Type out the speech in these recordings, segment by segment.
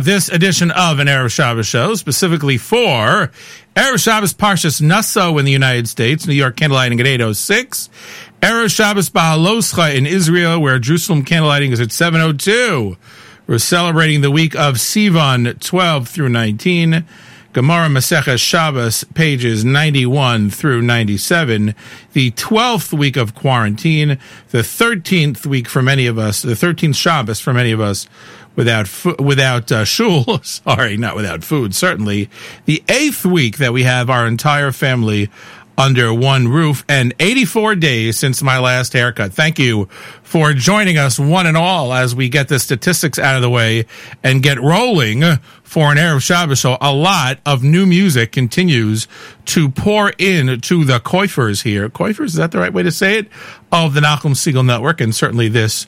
up this edition of an Erev Shabbos show specifically for Erev Shabbos Parshas Naso in the United States, New York candlelighting at 806. Erev Shabbos Bahaloscha in Israel, where Jerusalem candlelighting is at 702. We're celebrating the week of Sivan 12 through 19. Gemara Maseches Shabbos, pages 91 through 97. The 12th week of quarantine, the 13th week for many of us, the 13th Shabbos for many of us without fu- without uh, shul. Sorry, not without food. Certainly, the eighth week that we have our entire family under one roof, and 84 days since my last haircut. Thank you for joining us, one and all, as we get the statistics out of the way and get rolling for an Erev Shabbos show. A lot of new music continues to pour in to the coifers here. Coifers, is that the right way to say it? Of the Nachum Segal Network, and certainly this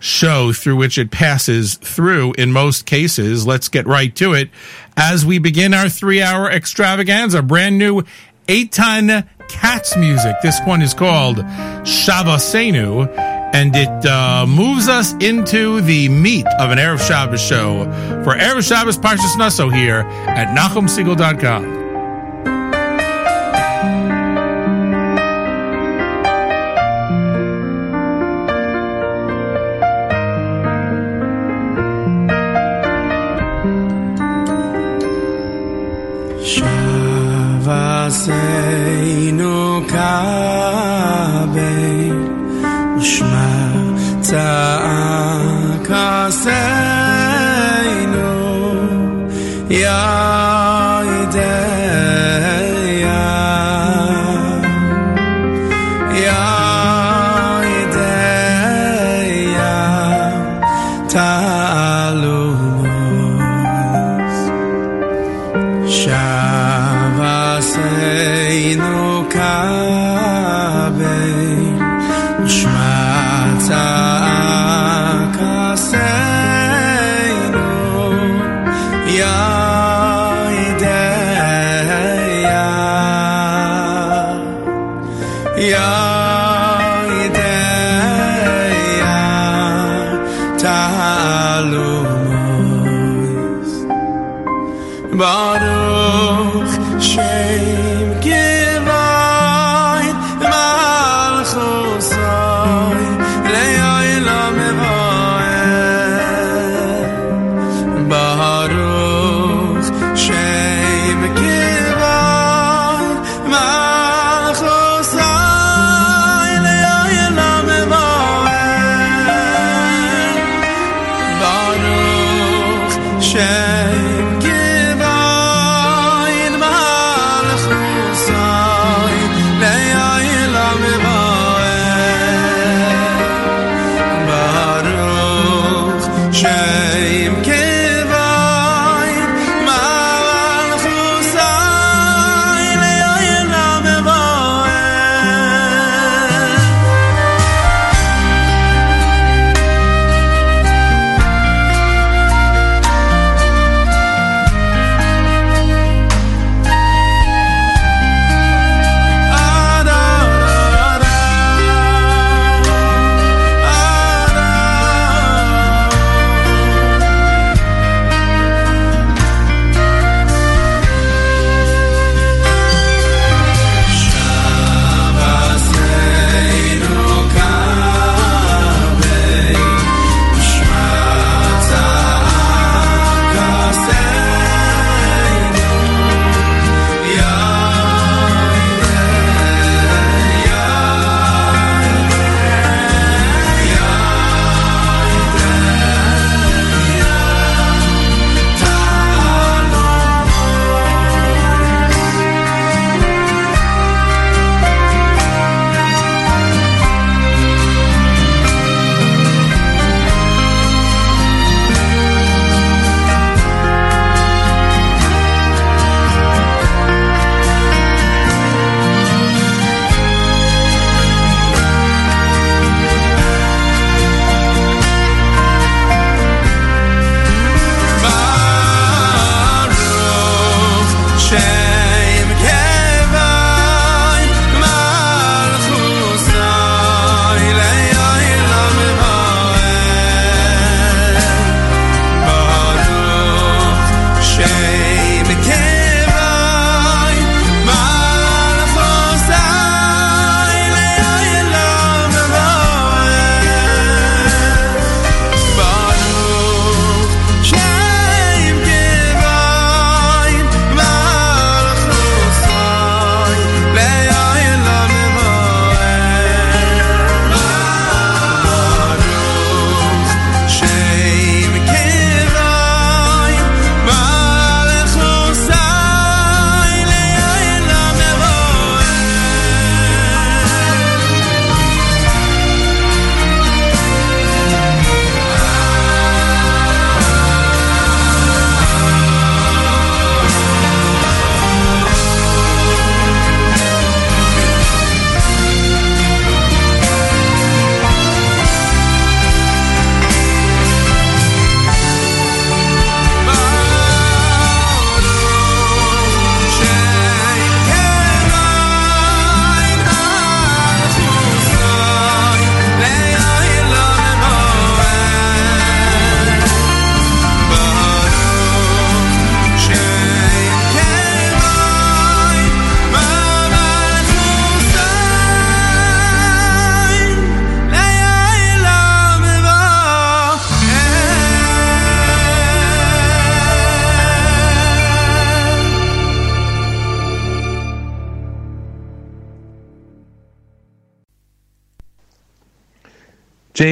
show through which it passes through in most cases. Let's get right to it as we begin our three hour extravaganza. Brand new Eitan Katz music. This one is called Shavasenu, and it uh, moves us into the meat of an Erev Shabbos show for Erev Shabbos Parshas Naso here at NachumSegal.com.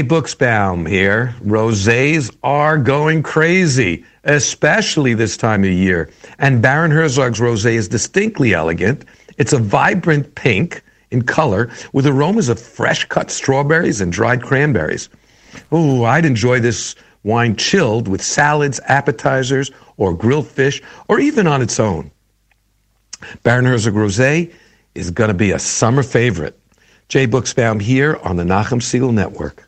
Buchsbaum here. Rosés are going crazy, especially this time of year. And Baron Herzog's rosé is distinctly elegant. It's a vibrant pink in color with aromas of fresh cut strawberries and dried cranberries. Oh, I'd enjoy this wine chilled with salads, appetizers, or grilled fish, or even on its own. Baron Herzog Rosé is going to be a summer favorite. Jay Buchsbaum here on the Nachum Segal Network.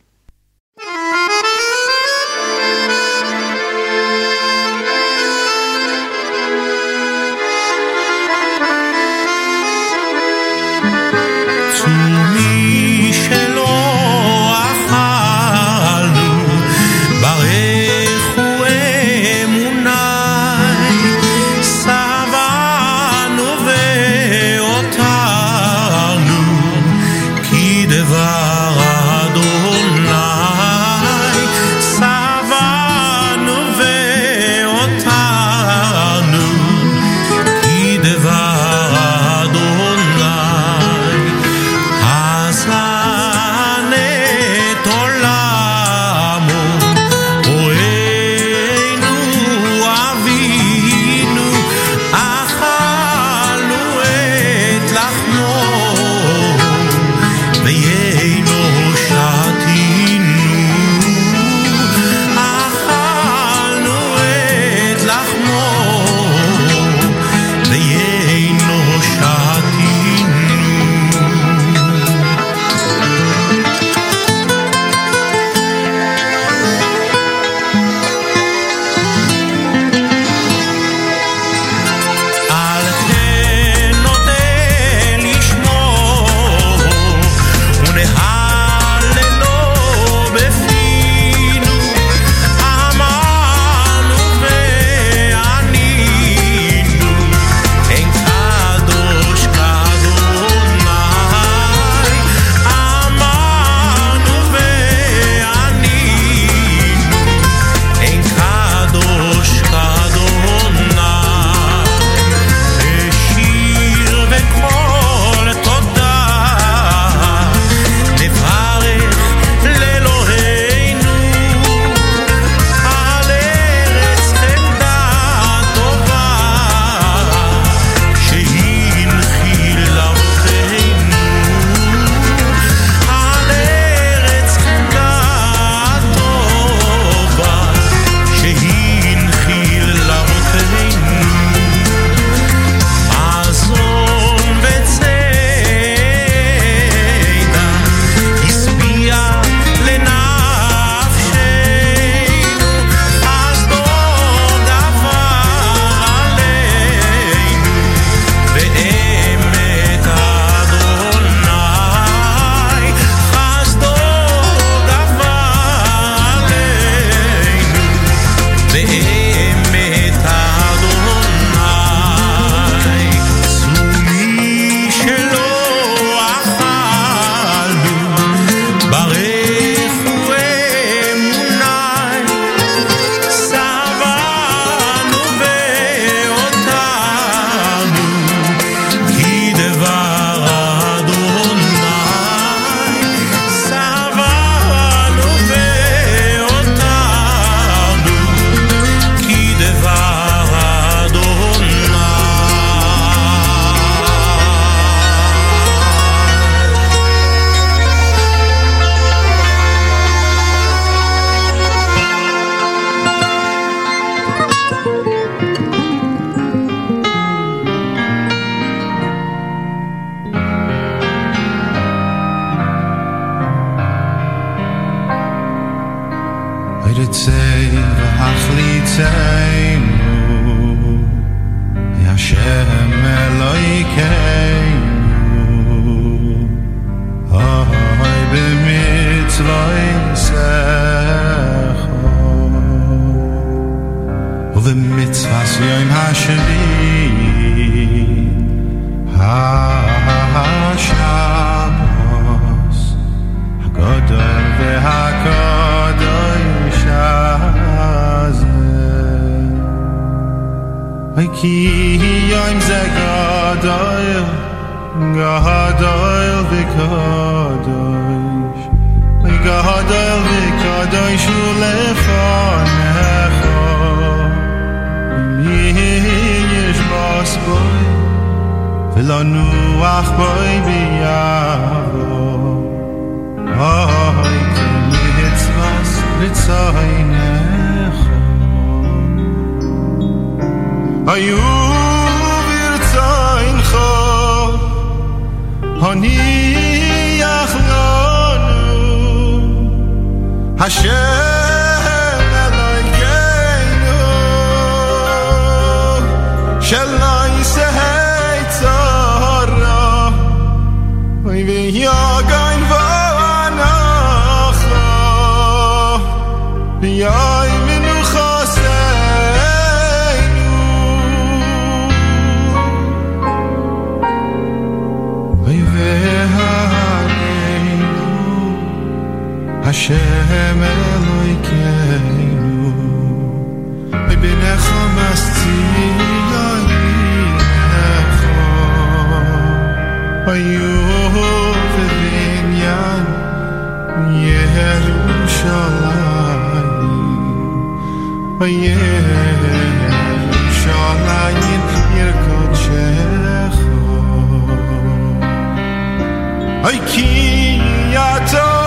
Ay ki yata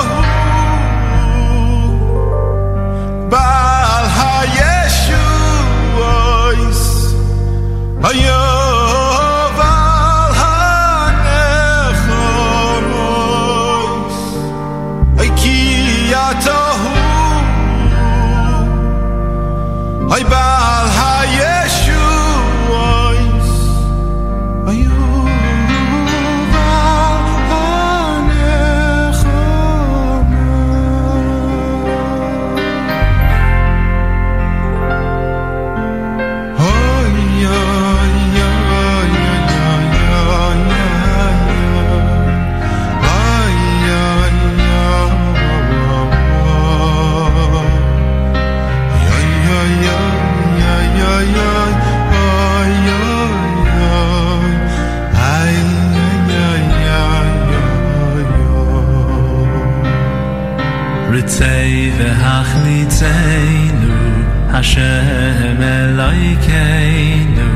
Hashem Eloikeinu nu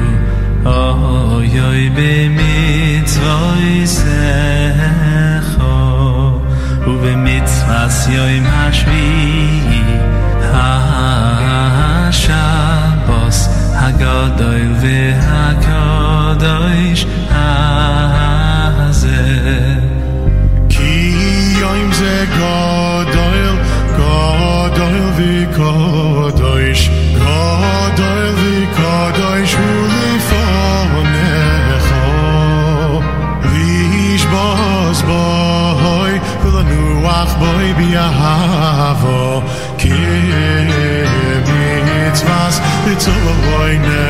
oy secho be mit u be mit to the a wine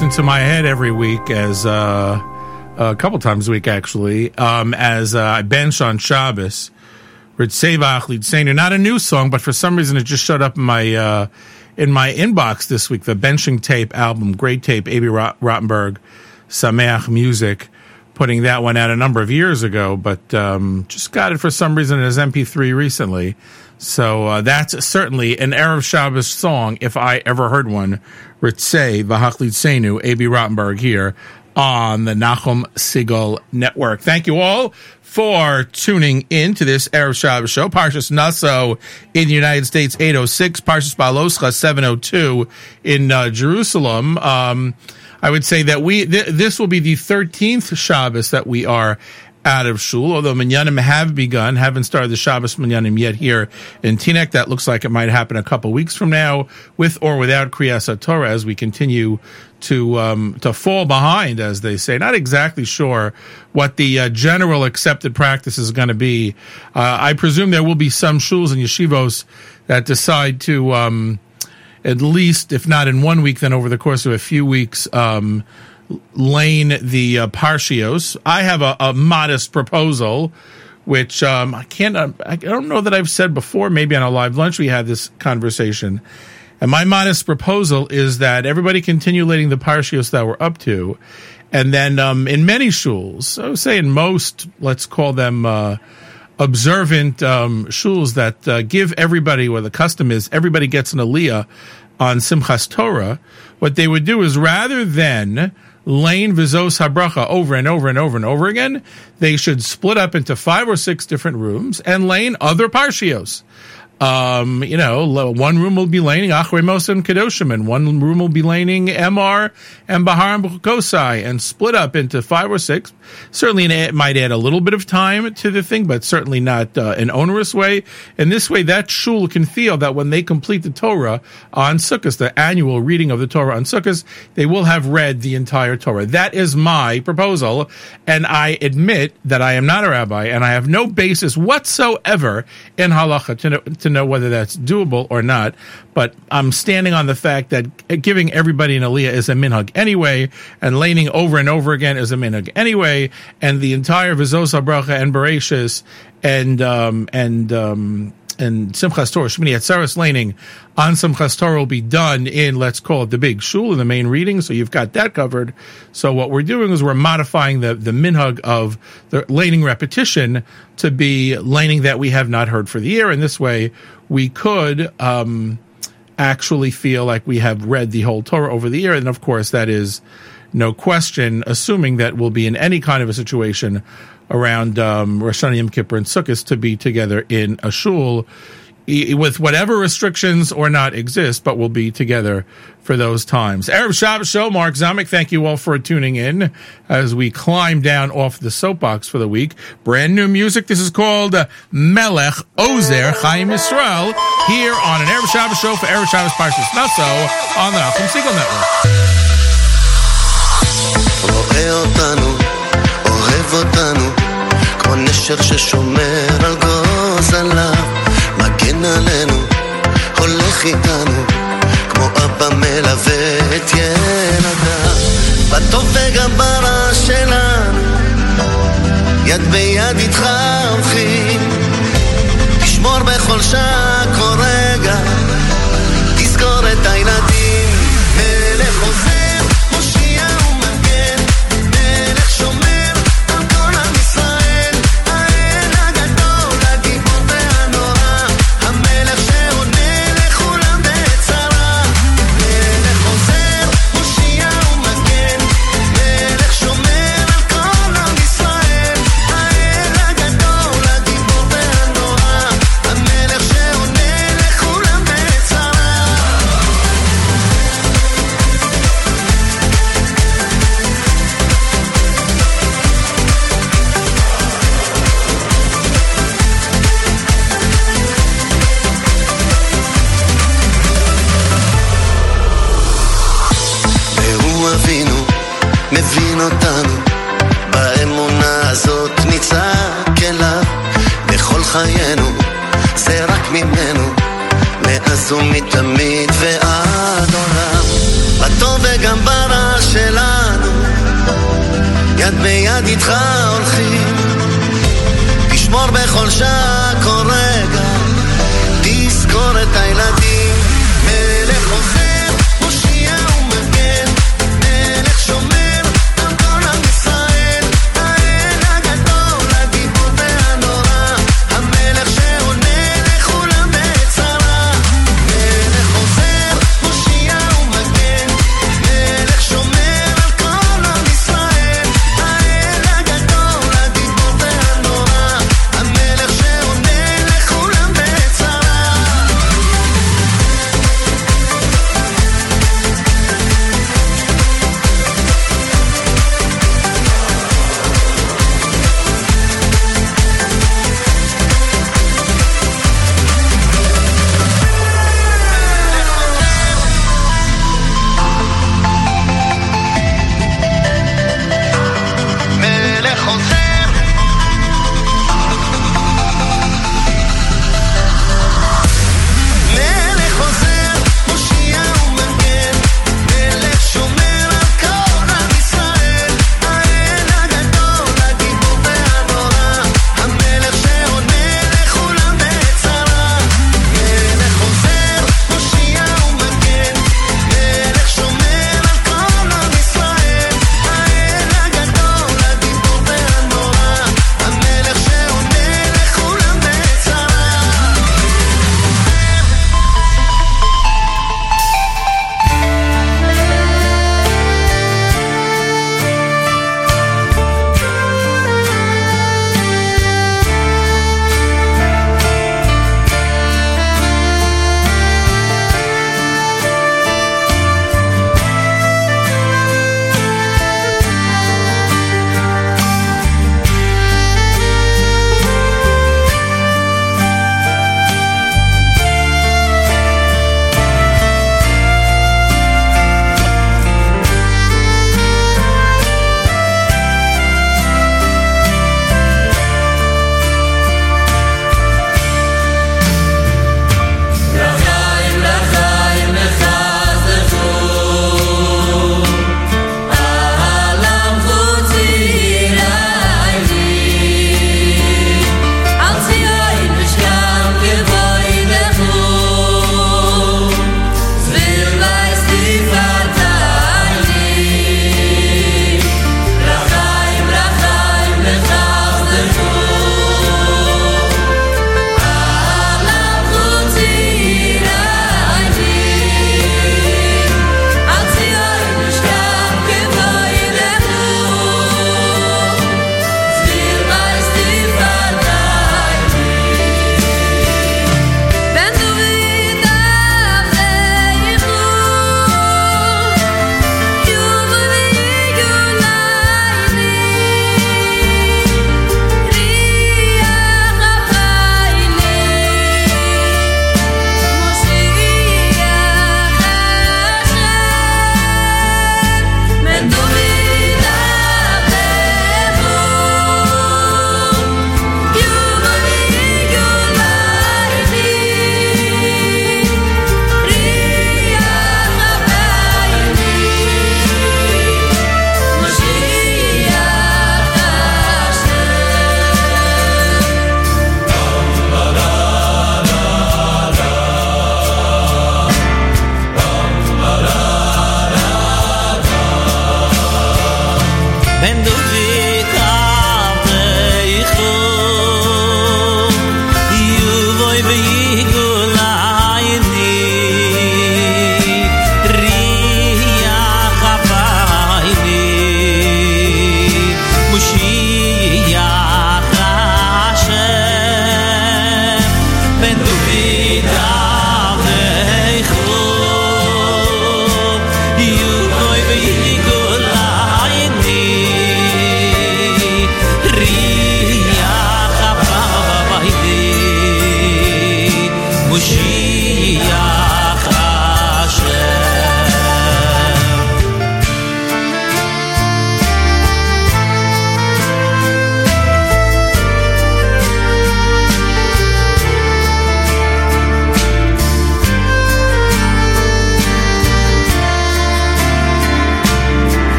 pops into my head every week as uh, a couple times a week actually um, as uh, I bench on Shabbos. Ritzevach Lidsenu, not a new song, but for some reason it just showed up in my uh, in my inbox this week. The benching tape album, great tape, Rot- Rottenberg, Sameach Music, putting that one out a number of years ago, but um, just got it for some reason as MP3 recently. So uh, that's certainly an Erev Shabbos song, if I ever heard one. Ritzei Vahachlit Senu, Aby Rottenberg here on the Nachum Segal Network. Thank you all for tuning in to this Erev Shabbos show. Parshas Naso in the United States, 806. Parshas Baloscha, 702 in uh, Jerusalem. Um, I would say that we th- this will be the 13th Shabbos that we are out of shul, although minyanim have begun, haven't started the Shabbos minyanim yet here in Teaneck. That looks like it might happen a couple weeks from now, with or without Kriyas Torah, as we continue to um, to fall behind, as they say. Not exactly sure what the uh, general accepted practice is going to be. Uh, I presume there will be some shuls and yeshivos that decide to. Um, at least, if not in one week, then over the course of a few weeks, um, lane the uh, Parshios. I have a, a modest proposal, which um, I can't, I don't know that I've said before. Maybe on a live lunch we had this conversation. And my modest proposal is that everybody continue leading the Parshios that we're up to. And then um, in many shuls, I would say in most, let's call them uh, observant um, shuls that uh, give everybody, where the custom is, everybody gets an aliyah on Simchas Torah. What they would do is rather than lane vizos habracha over and over and over and over again, they should split up into five or six different rooms and lane other parshios. Um, you know, one room will be laning Achrei Moshe and Kedoshim, and one room will be laning Emar and Bahar and Bukosai, and split up into five or six. Certainly, it might add a little bit of time to the thing, but certainly not uh, an onerous way. And this way, that shul can feel that when they complete the Torah on Sukkot, the annual reading of the Torah on Sukkot, they will have read the entire Torah. That is my proposal, and I admit that I am not a rabbi, and I have no basis whatsoever in halacha to know, know whether that's doable or not. But I'm standing on the fact that giving everybody an aliyah is a minhag anyway, and laning over and over again is a minhag anyway, and the entire vizos bracha and bereshis and um, and um, and Simchas Torah, Shmini Atzeres laning on Simchas Torah will be done in, let's call it the big shul in the main reading. So you've got that covered. So what we're doing is we're modifying the, the minhag of the laning repetition to be laning that we have not heard for the year. And this way we could, um, actually feel like we have read the whole Torah over the year. And of course, that is no question, assuming that we'll be in any kind of a situation around um, Rosh Hashanah, Yom Kippur, and Sukkot to be together in a shul with whatever restrictions or not exist, but we'll be together for those times. Erev Shabbos show, Mark Zamek, thank you all for tuning in as we climb down off the soapbox for the week. Brand new music. This is called uh, Melech Ozer Chaim Yisrael here on an Erev Shabbos show for Erev Shabbos Parshas Naso on the Nachum Segal Network. אוהב אותנו, כמו נשר ששומר על גוזליו, מגן עלינו, הולך איתנו, כמו אבא מלווה את ילדיו, בטוב וגם ברע שלנו, יד ביד איתך הולכים, תשמור בכל שעה, כל רגע, תזכור את הילדים, ביד איתך הולכים, תשמור בכל שעה, כל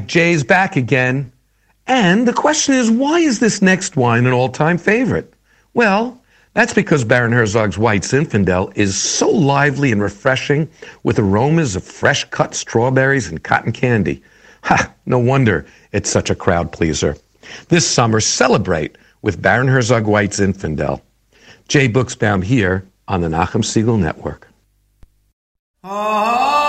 Jay's back again. And the question is, why is this next wine an all-time favorite? Well, that's because Baron Herzog's White Zinfandel is so lively and refreshing with aromas of fresh cut strawberries and cotton candy. Ha, no wonder it's such a crowd pleaser. This summer, celebrate with Baron Herzog White Zinfandel. Jay Buchsbaum here on the Nachum Segal Network. Oy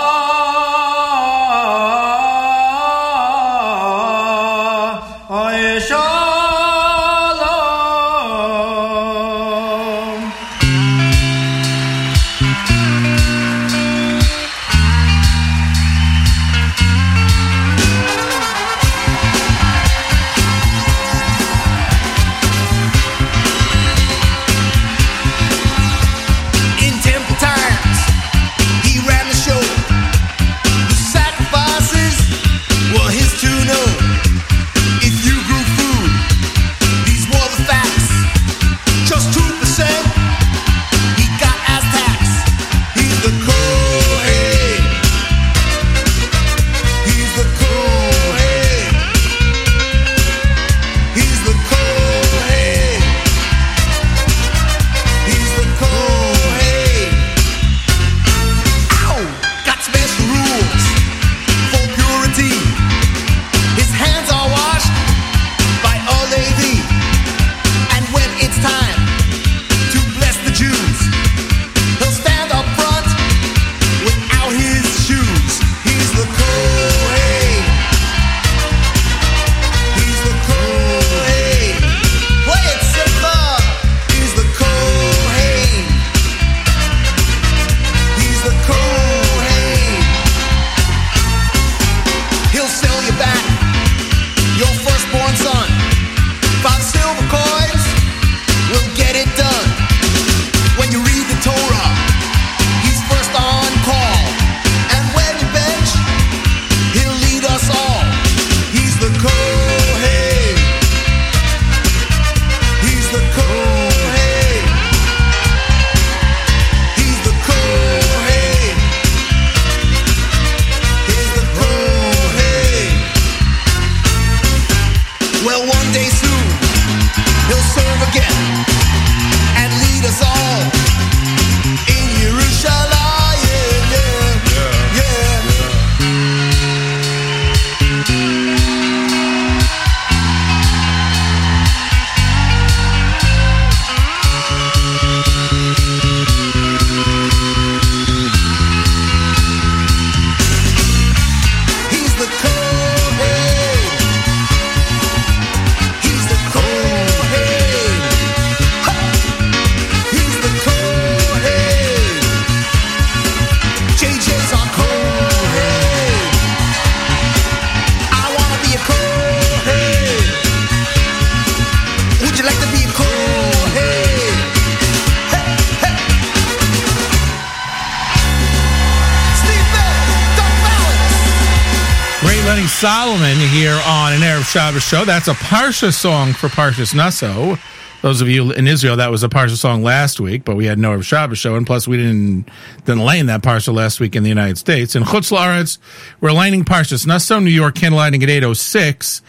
Shabbos show. That's a Parsha song for Parshas Naso. Those of you in Israel, that was a Parsha song last week, but we had no Shabbos show, and plus we didn't didn't in that Parsha last week in the United States. In Chutz La'aretz, we're lining Parshas Naso, New York candlelighting at 806.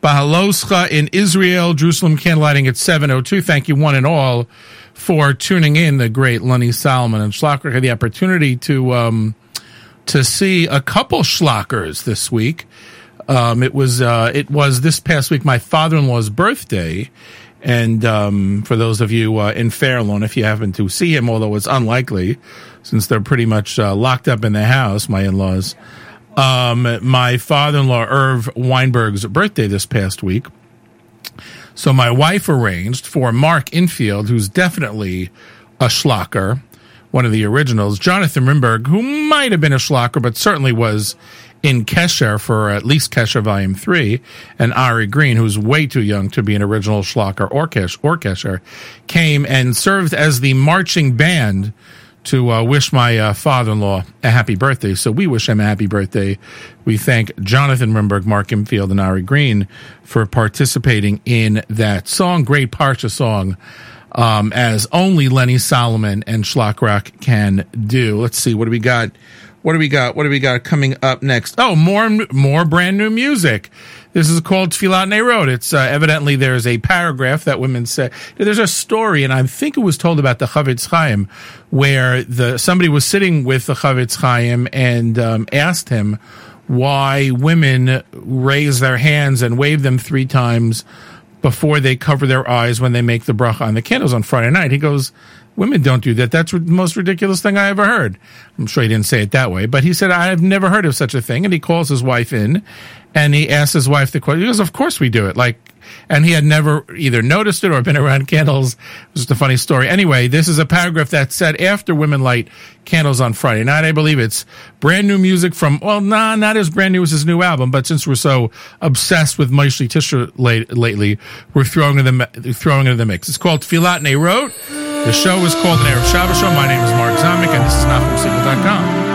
Bahaloscha in Israel, Jerusalem candlelighting at 702. Thank you one and all for tuning in. The great Lenny Solomon and Shlock Rock had the opportunity to um, to see a couple schlockers this week. Um, it was uh, it was this past week my father-in-law's birthday, and um, for those of you uh, in Fairlawn, if you happen to see him, although it's unlikely since they're pretty much uh, locked up in the house, my in-laws. Um, my father-in-law Irv Weinberg's birthday this past week. So my wife arranged for Mark Infield, who's definitely a schlocker, one of the originals, Jonathan Rimberg, who might have been a schlocker, but certainly was in Kesher for at least Kesher Volume 3, and Ari Green, who's way too young to be an original schlocker or, or Kesher, came and served as the marching band to uh, wish my uh, father-in-law a happy birthday. So we wish him a happy birthday. We thank Jonathan Rimberg, Mark Infield, and Ari Green for participating in that song. Great Parsha song, um, as only Lenny Solomon and Shlock Rock can do. Let's see, what do we got? What do we got? What do we got coming up next? Oh, more more brand new music. This is called Tfilat Neirot. It's uh, evidently there's a paragraph that women say. There's a story, and I think it was told about the Chofetz Chaim, where the somebody was sitting with the Chofetz Chaim and um, asked him why women raise their hands and wave them three times before they cover their eyes when they make the bracha on the candles on Friday night. He goes, Women don't do that. That's the most ridiculous thing I ever heard. I'm sure he didn't say it that way, but he said, I've never heard of such a thing. And he calls his wife in and he asks his wife the question. He goes, Of course we do it. Like, and he had never either noticed it or been around candles. It was just a funny story. Anyway, this is a paragraph that said after women light candles on Friday night. I believe it's brand new music from, well, nah, not as brand new as his new album, but since we're so obsessed with Moishli Tisha late, lately, we're throwing in the, throwing it in the mix. It's called Filat Neirot. The show is called an Erev Shabbos Show. My name is Mark Zamek, and this is NachumSegal.com.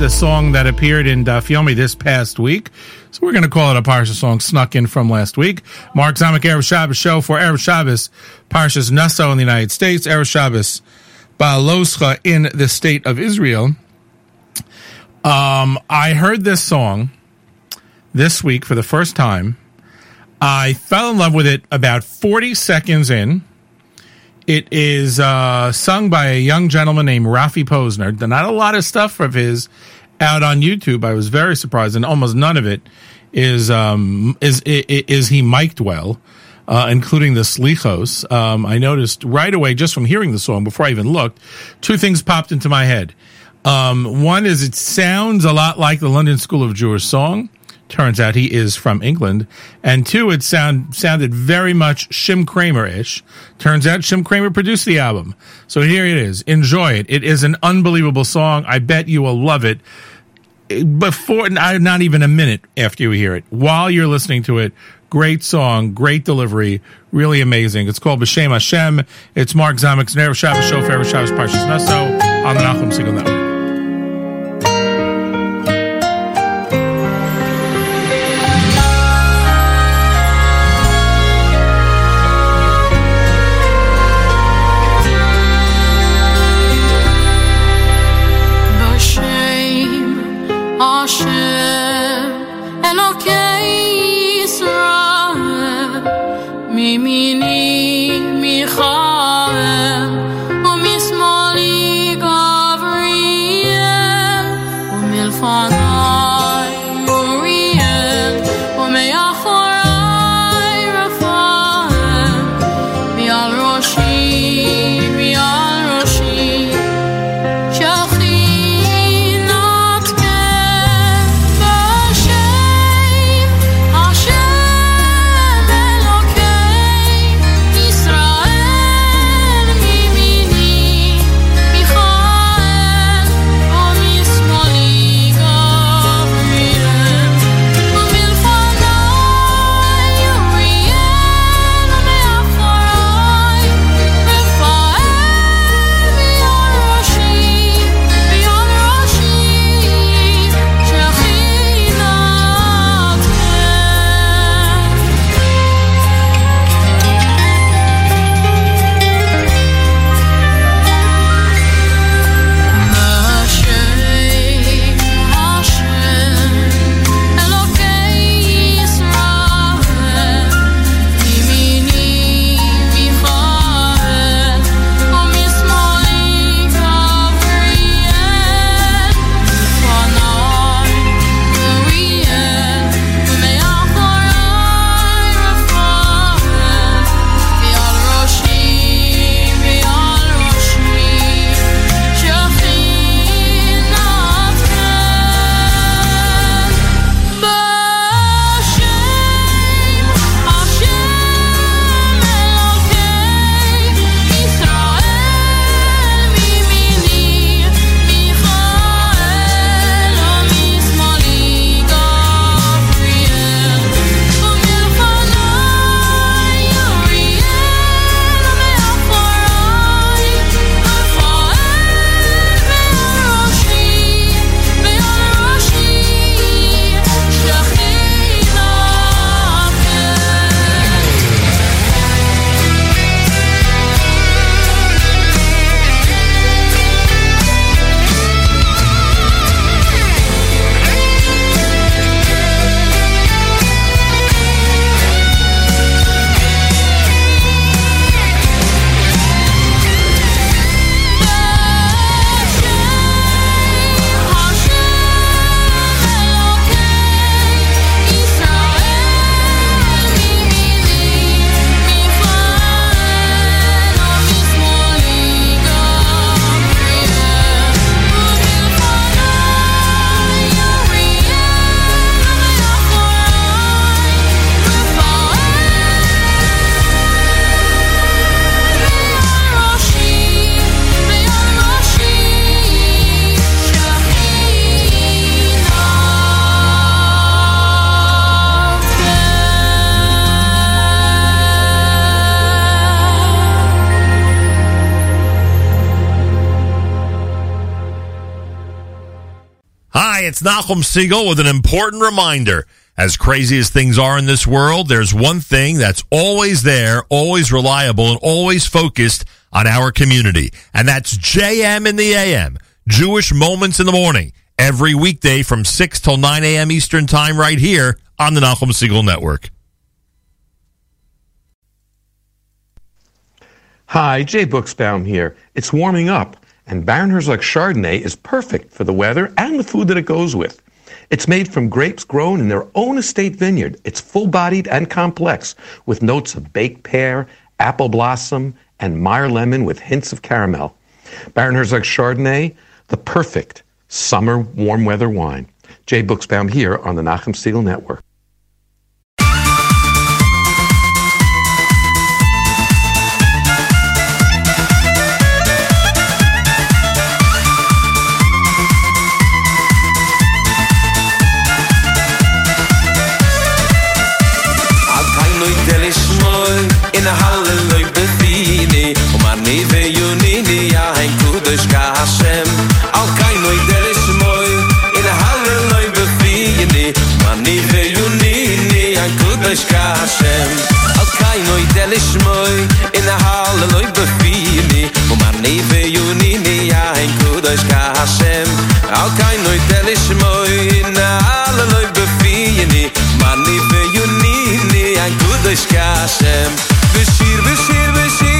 A song that appeared in Dafyomi this past week. So we're going to call it a Parsha song snuck in from last week. Mark Zamek Erev Shabbos show for Erev Shabbos, Parshas Naso in the United States, Erev Shabbos, Baaloscha in the state of Israel. Um, I heard this song this week for the first time. I fell in love with it about 40 seconds in. It is uh, sung by a young gentleman named Rafi Posner. Not a lot of stuff of his out on YouTube. I was very surprised, and almost none of it is um, is is, is he mic'd well, uh, including the slichos. Um, I noticed right away just from hearing the song before I even looked, two things popped into my head. Um, one is it sounds a lot like the London School of Jewish Song. Turns out he is from England. And two, it sound sounded very much Shim Craimer ish. Turns out Shim Craimer produced the album. So here it is. Enjoy it. It is an unbelievable song. I bet you will love it. Before, not even a minute after you hear it. While you're listening to it, great song, great delivery, really amazing. It's called B'Shem Hashem. It's Mark Zamek's Erev Shabbos Erev Shabbos Parshas Naso on the Nachum Segal Network. Hi, it's Nachum Segal with an important reminder. As crazy as things are in this world, there's one thing that's always there, always reliable, and always focused on our community. And that's JM in the AM, Jewish Moments in the Morning, every weekday from 6 till 9 a.m. Eastern Time right here on the Nachum Segal Network. Hi, Jay Buchsbaum here. It's warming up, and Baron Herzog Chardonnay is perfect for the weather and the food that it goes with. It's made from grapes grown in their own estate vineyard. It's full-bodied and complex, with notes of baked pear, apple blossom, and Meyer lemon with hints of caramel. Baron Herzog Chardonnay, the perfect summer warm weather wine. Jay Buchsbaum here on the Nachum Segal Network. lishmoy in a halleloy befini um mar neve yuni ni ein kudosh ka hashem. Al kay noy telishmoy in a halleloy befini mar neve yuni ni ein kudosh ka hashem. Beshir beshir beshir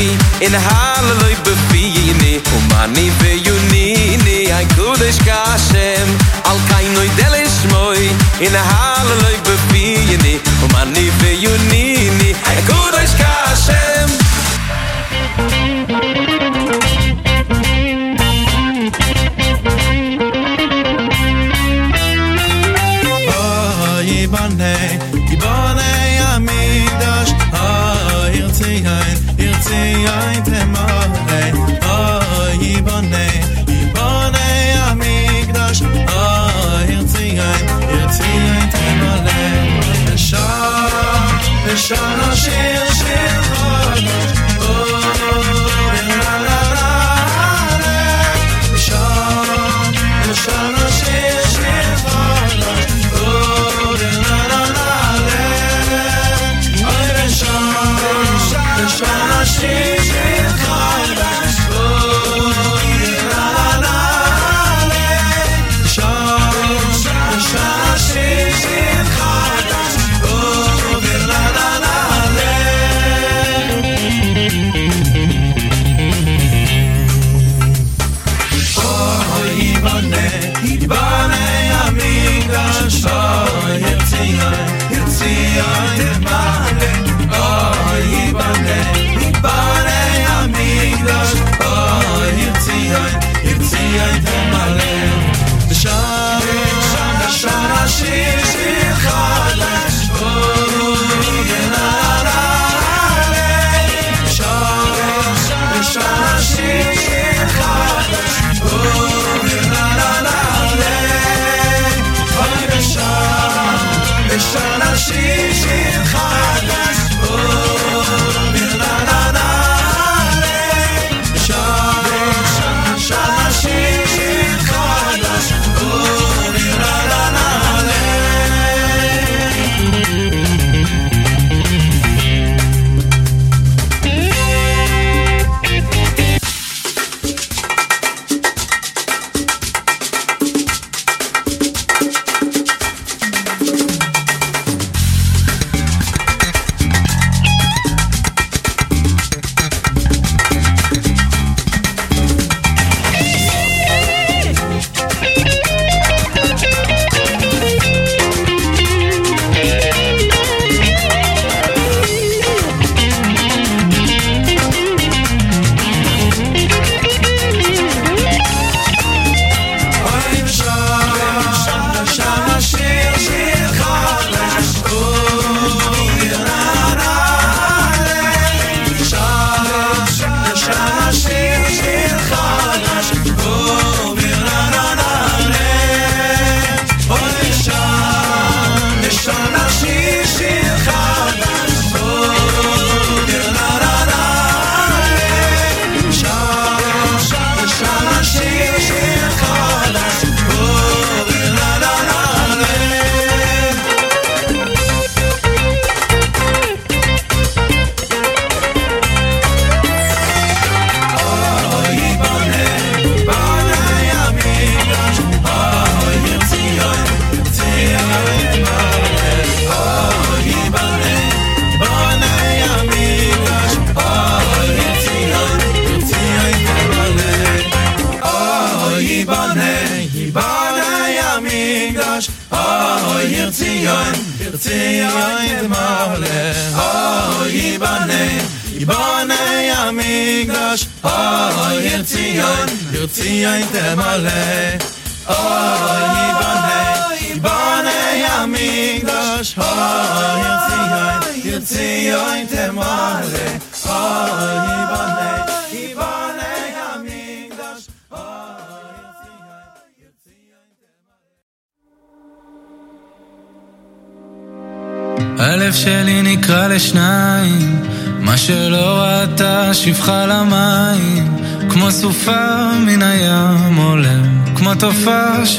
ni in hallelujah be fi ni o mani ve you ni ni ay kudes kashem. Al kainoy noi deles moy in hallelujah be fi ni o mani ve you ni ni ay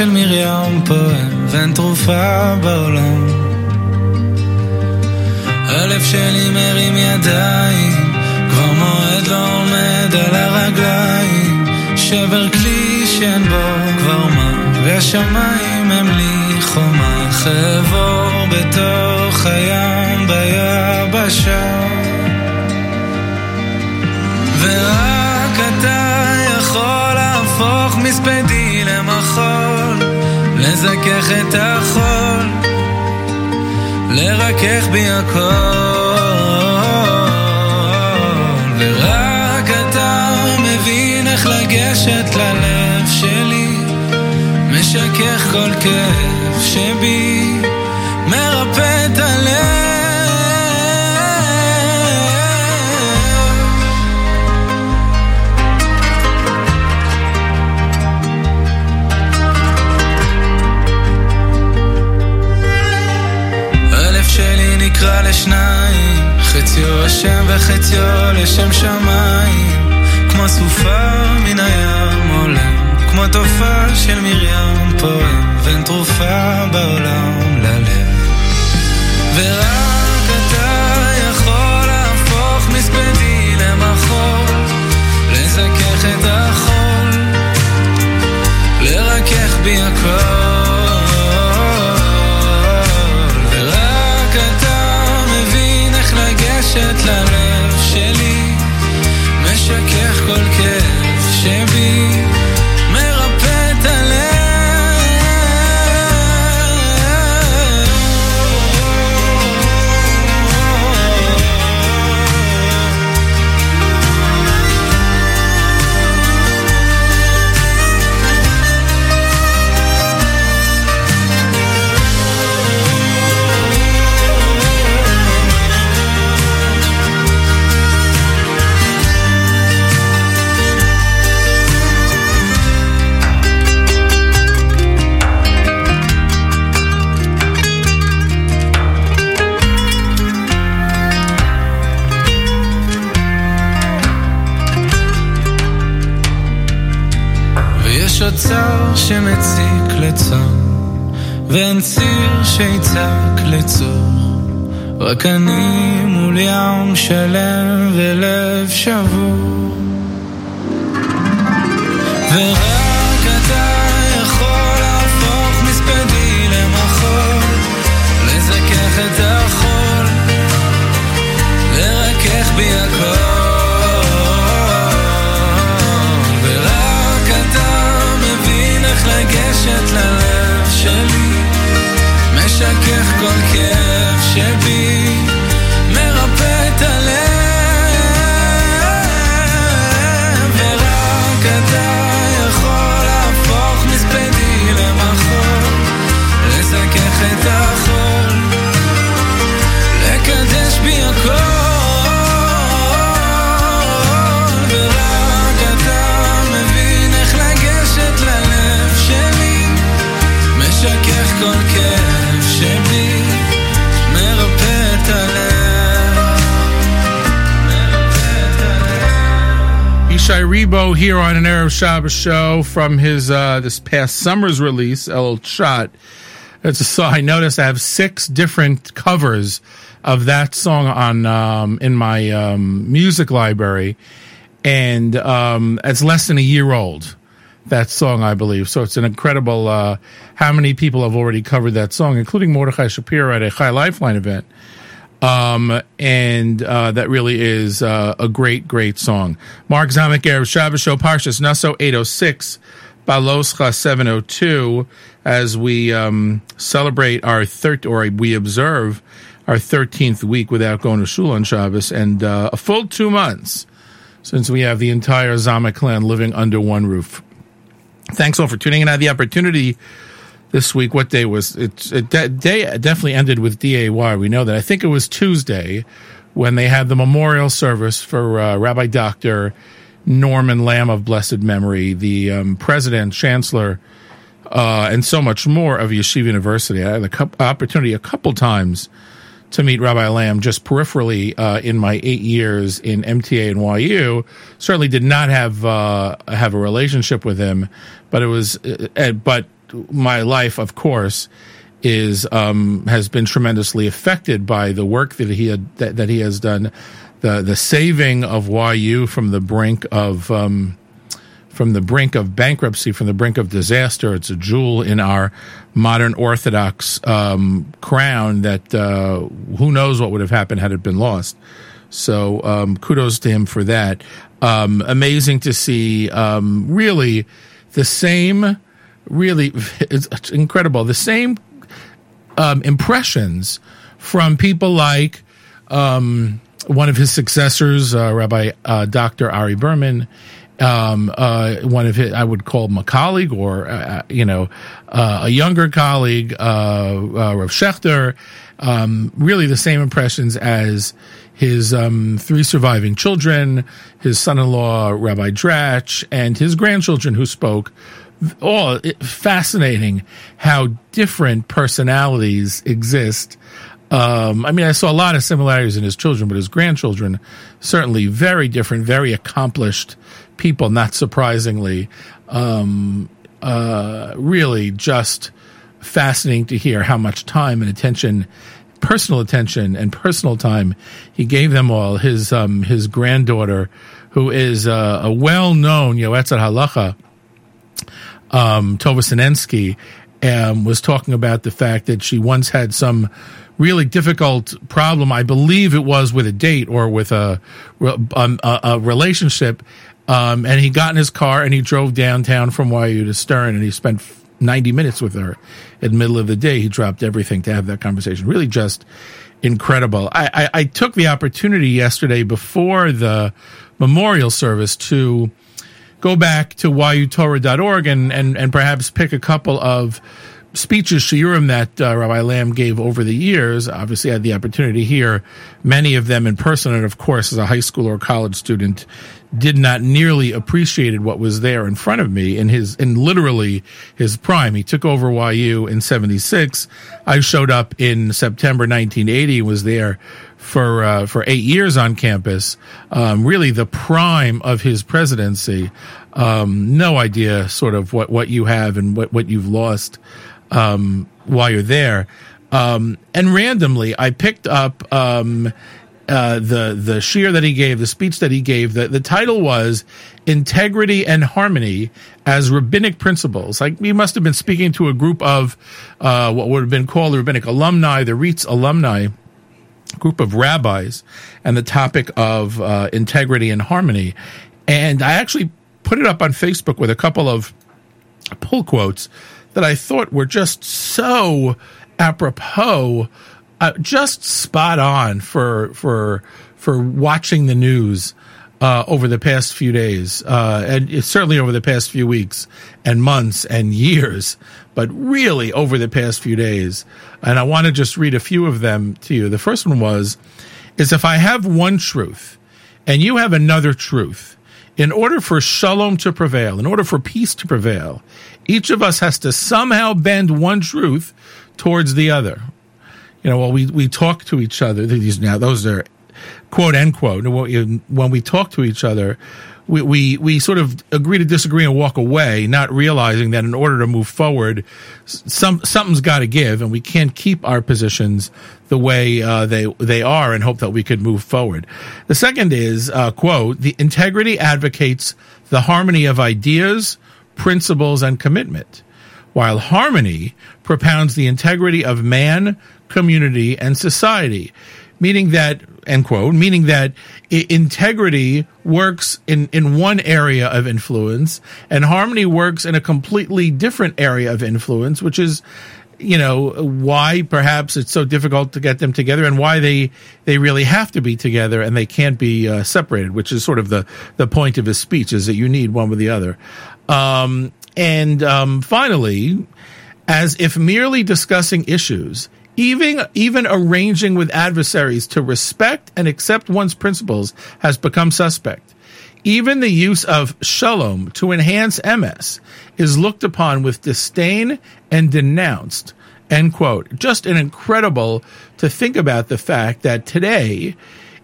של מרים here on an Erev Shabbos show from his uh, this past summer's release, El Shot. It's a song I noticed I have six different covers of that song on um, in my um, music library, and um, it's less than a year old. That song, I believe. So it's an incredible uh, how many people have already covered that song, including Mordechai Shapiro at a Chai Lifeline event. Um, and uh, that really is uh, a great, great song. Mark Zamek, Erev Shabbos Show, Parshas Naso 806, Baloscha 702, as we um, celebrate our third, or we observe our 13th week without going to Shul on Shabbos, and uh, a full two months since we have the entire Zamek clan living under one roof. Thanks all for tuning in. I had the opportunity this week. What day was it? it da- day definitely ended with DAY. We know that. I think it was Tuesday when they had the memorial service for uh, Rabbi Doctor Norman Lamm of blessed memory, the um, president, chancellor, uh, and so much more of Yeshiva University. I had the cou- opportunity a couple times to meet Rabbi Lamm just peripherally uh, in my eight years in MTA and YU. Certainly did not have uh, have a relationship with him, but it was. Uh, uh, but my life, of course, is um, has been tremendously affected by the work that he had that, that he has done, the the saving of YU from the brink of. Um, from the brink of bankruptcy, from the brink of disaster. It's a jewel in our modern Orthodox um, crown that uh, who knows what would have happened had it been lost. So um, kudos to him for that. Um, amazing to see, um, really, the same, really, it's incredible, the same um, impressions from people like um, one of his successors, uh, Rabbi uh, Dr. Ari Berman, um, uh, one of his, I would call him a colleague or, uh, you know, uh, a younger colleague, uh, uh, Rav Schechter, um, really the same impressions as his um, three surviving children, his son-in-law, Rabbi Dratch, and his grandchildren who spoke. All fascinating how different personalities exist um, I mean, I saw a lot of similarities in his children, but his grandchildren certainly very different, very accomplished people. Not surprisingly, um, uh, really just fascinating to hear how much time and attention, personal attention and personal time, he gave them all. His um, his granddaughter, who is uh, a well known Yoetzet Halacha, um, Tova Sinensky, um, was talking about the fact that she once had some really difficult problem. I believe it was with a date or with a um, a, a relationship. Um, and he got in his car and he drove downtown from YU to Stern and he spent 90 minutes with her in the middle of the day. He dropped everything to have that conversation. Really just incredible. I, I, I took the opportunity yesterday before the memorial service to go back to yutorah.org and, and, and perhaps pick a couple of speeches, shiurim that uh, Rabbi Lamm gave over the years. Obviously, I had the opportunity to hear many of them in person, and of course, as a high school or college student, did not nearly appreciated what was there in front of me in his in literally his prime. He took over YU in '76. I showed up in September 1980 and was there for uh, for eight years on campus. Um, really, the prime of his presidency. Um, no idea, sort of what what you have and what what you've lost um, while you're there. Um, and randomly, I picked up um, uh, the the shiur that he gave, the speech that he gave. The, the title was "Integrity and Harmony as Rabbinic Principles." Like he must have been speaking to a group of uh, what would have been called the rabbinic alumni, the RIETS alumni group of rabbis, and the topic of uh, integrity and harmony. And I actually put it up on Facebook with a couple of pull quotes that I thought were just so apropos, uh, just spot on for for for watching the news uh, over the past few days, uh, and certainly over the past few weeks and months and years, but really over the past few days. And I want to just read a few of them to you. The first one was, is if I have one truth and you have another truth, in order for shalom to prevail, in order for peace to prevail, each of us has to somehow bend one truth towards the other. You know, well, we, we talk to each other. These now, those are quote unquote. When we talk to each other, we, we, we sort of agree to disagree and walk away, not realizing that in order to move forward, some, something's got to give and we can't keep our positions the way uh, they, they are and hope that we could move forward. The second is, uh, quote, the integrity advocates the harmony of ideas, principles, and commitment, while harmony propounds the integrity of man, community, and society. Meaning that, end quote, meaning that i- integrity works in, in one area of influence and harmony works in a completely different area of influence, which is, you know, why perhaps it's so difficult to get them together and why they, they really have to be together and they can't be uh, separated, which is sort of the, the point of his speech is that you need one with the other. Um, and um, finally, as if merely discussing issues, even even arranging with adversaries to respect and accept one's principles has become suspect. Even the use of shalom to enhance MS is looked upon with disdain and denounced End quote. Just an incredible to think about the fact that today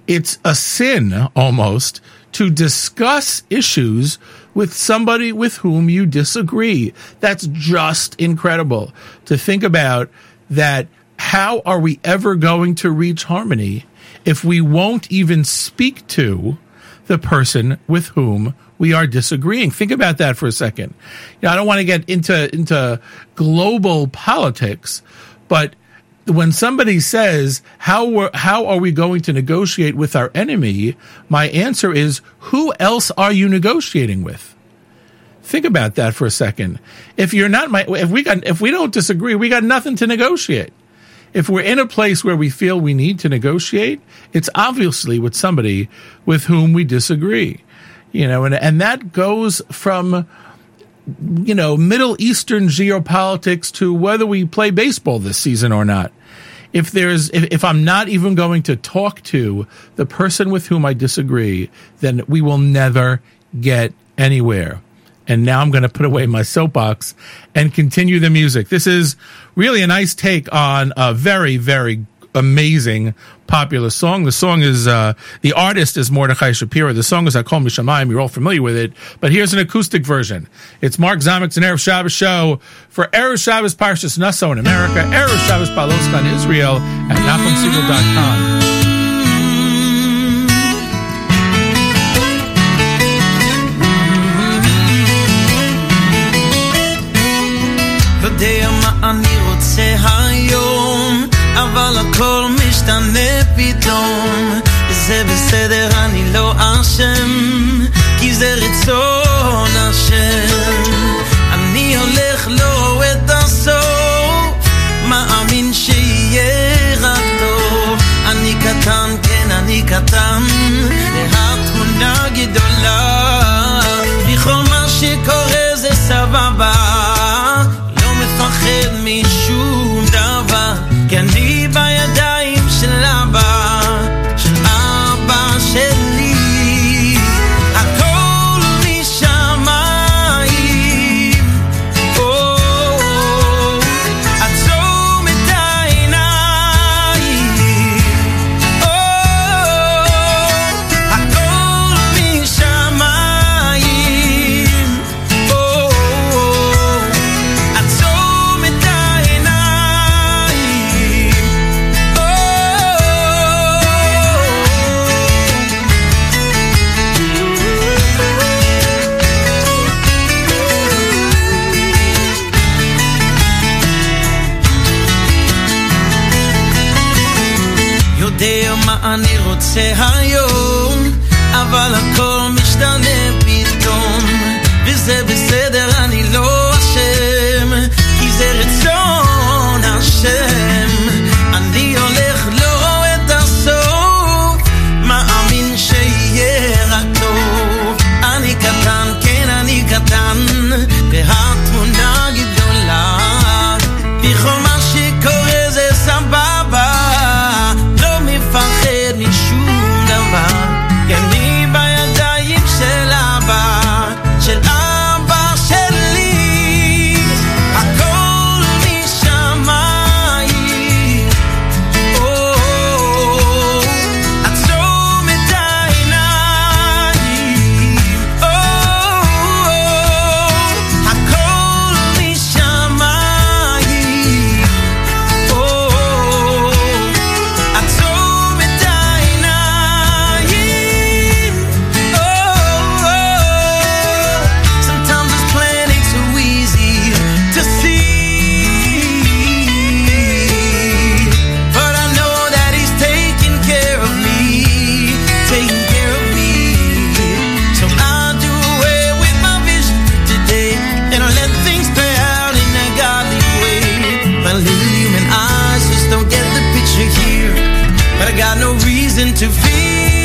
it's a sin almost to discuss issues with somebody with whom you disagree. That's just incredible to think about that. How are we ever going to reach harmony if we won't even speak to the person with whom we are disagreeing. Think about that for a second. You know, I don't want to get into into global politics, but when somebody says how how are we going to negotiate with our enemy, my answer is who else are you negotiating with? Think about that for a second. If you're not my if we got if we don't disagree, we got nothing to negotiate. If we're in a place where we feel we need to negotiate, it's obviously with somebody with whom we disagree. You know, and and that goes from you know, Middle Eastern geopolitics to whether we play baseball this season or not. If there's, if, if I'm not even going to talk to the person with whom I disagree, then we will never get anywhere. And now I'm going to put away my soapbox and continue the music. This is really a nice take on a very, very amazing popular song. The song is uh, the artist is Mordechai Shapiro. The song is Hakol Mishamayim. You're all familiar with it, but here's an acoustic version. It's Mark Zamek's an Erev Shabbos show for Erev Shabbos Parshas Naso in America, Erev Shabbos in Israel at NachumSegal.com. אני רוצה היום, אבל הכל משתנה פתאום. זה בסדר, אני לא אשם, כי זה רצון השם. אני הולך לא רואה את הסוף, to fear.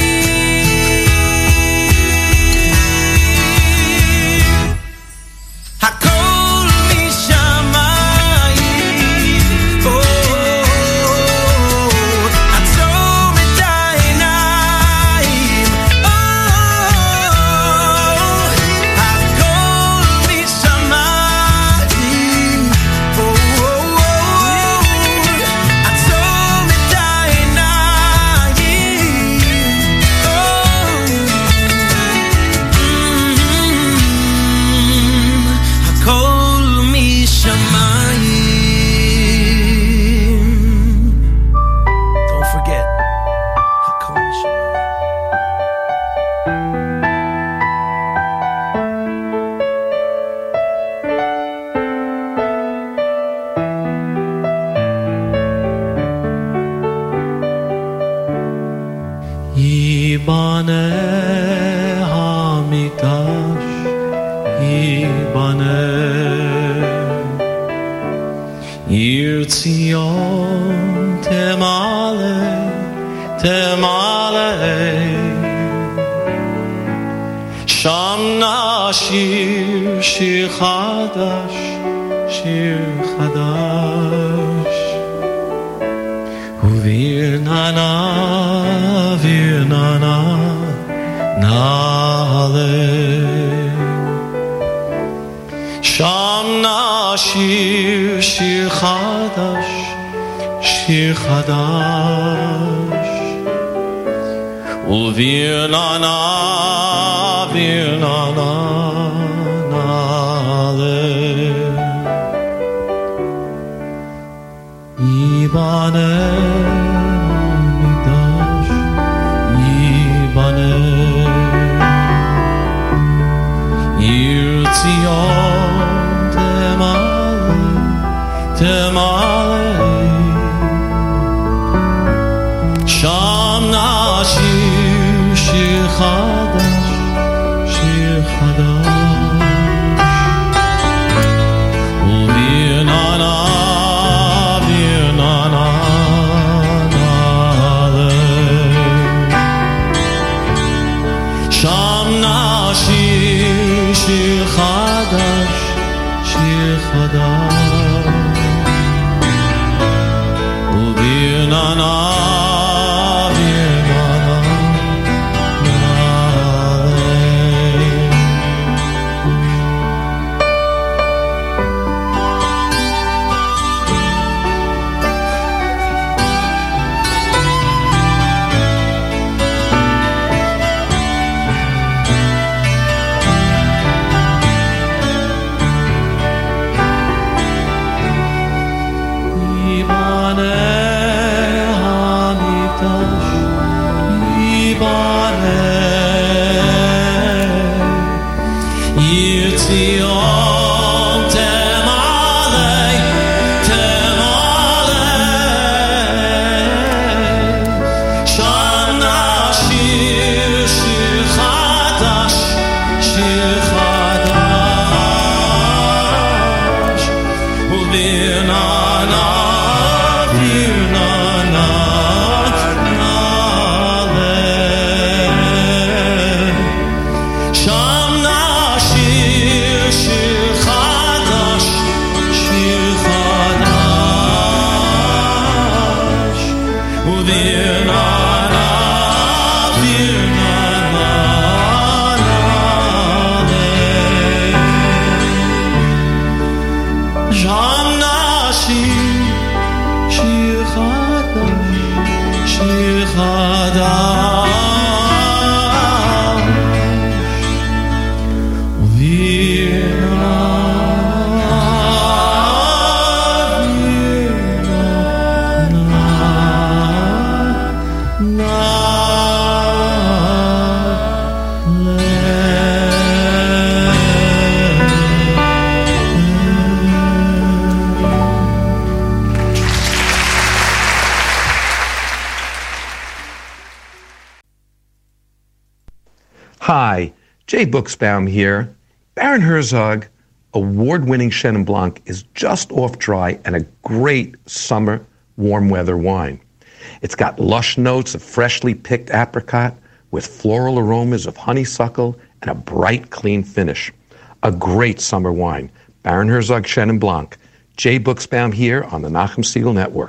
Buchsbaum here. Baron Herzog, award winning Chenin Blanc, is just off dry and a great summer warm weather wine. It's got lush notes of freshly picked apricot with floral aromas of honeysuckle and a bright, clean finish. A great summer wine. Baron Herzog Chenin Blanc. Jay Buchsbaum here on the Nachum Segal Network.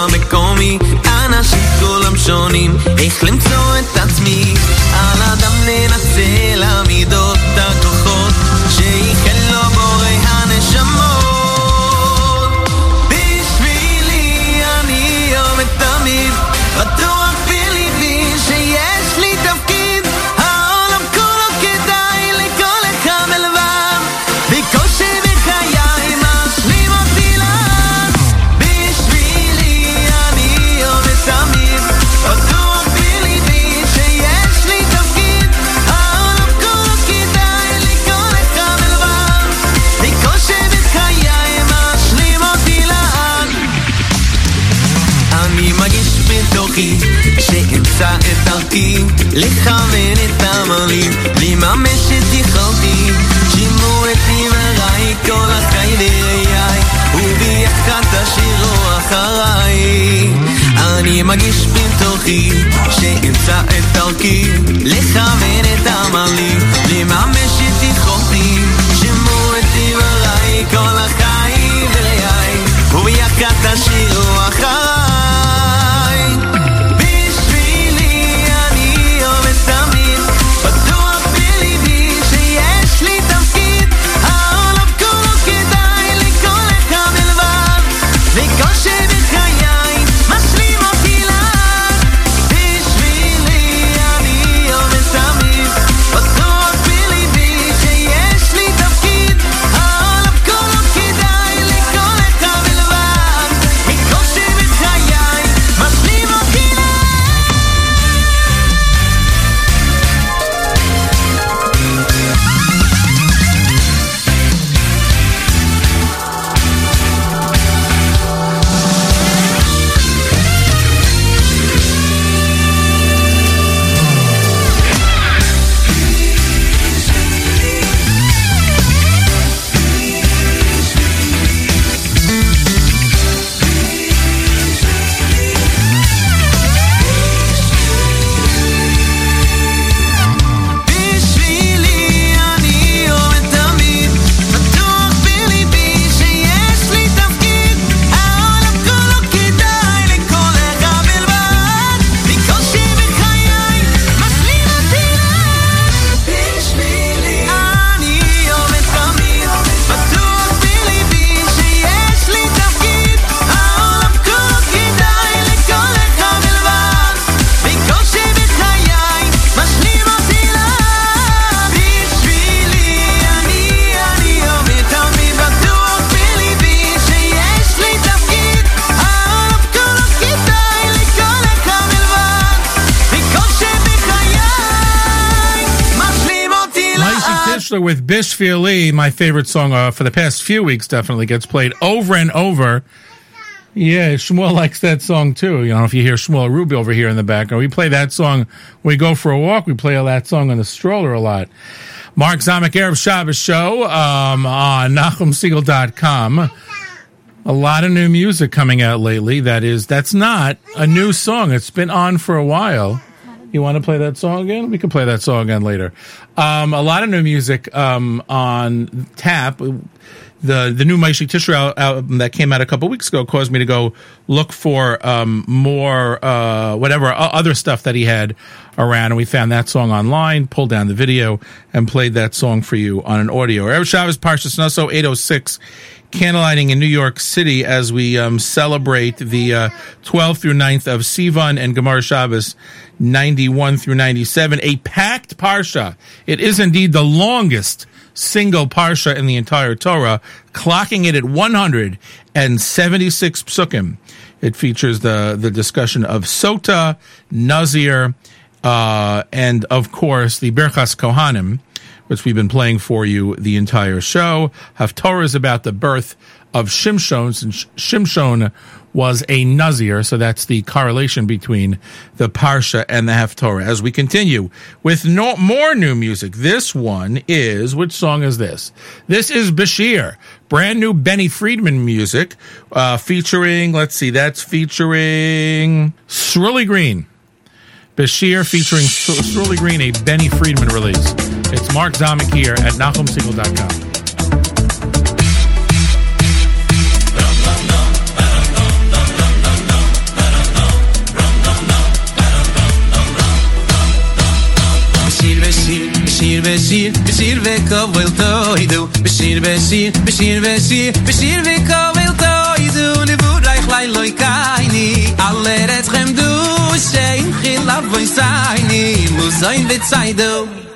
ושואל מה מקומי אנשים כולם שונים איך למצוא את עצמי? על אדם לנצל לכוון את עמלי לממש את יכולתי שימו את דבריי כל החי וראיי וביחד תשאירו אחריי. אני מרגיש בתוכי שאמצא את דרכי. לכוון את עמלי לממש את יכולתי שימו את דבריי כל החי וראיי וביחד תשאירו אחריי with Bish Lee, my favorite song uh, for the past few weeks, definitely gets played over and over. Yeah, Shmuel likes that song too. You know, if you hear Shmuel Ruby over here in the background, we play that song when we go for a walk. We play that song on the stroller a lot. Mark Zamek Erev Shabbos show um, on NachumSegal.com. A lot of new music coming out lately. That is, that's not a new song. It's been on for a while. You want to play that song again? We can play that song again later. Um, a lot of new music um, on tap. The the new Maishik Tishra album that came out a couple weeks ago caused me to go look for um, more uh, whatever o- other stuff that he had around, and we found that song online. Pulled down the video and played that song for you on an audio. Erev Parshas Naso eight oh six candlelighting in New York City as we um, celebrate the uh, 12th through 9th of Sivan and Gemara Shabbos 91 through 97, a packed parsha. It is indeed the longest single parsha in the entire Torah, clocking it at 176 psukim. It features the, the discussion of Sota, Nazir, uh, and of course the Birchas Kohanim, which we've been playing for you the entire show. Haftorah is about the birth of Shimshon, since Shimshon was a Nazir. So that's the correlation between the Parsha and the Haftorah. As we continue with no, more new music, this one is, which song is this? This is Bashir, brand new Benny Friedman music, uh, featuring, let's see, that's featuring Shirley Green. Bashir featuring Shirley Green, a Benny Friedman release. It's Mark Zamek here at NachumSegal.com. Bishir Bishir Bishir Veko Vuelto Idu Bishir Bishir Bishir Bishir Bishir Veko Vuelto Idu Nibur Reich Lai Loi Kaini. Alle Retschem Du Shein Chilab Voi Saini. Muzoin Vezai Du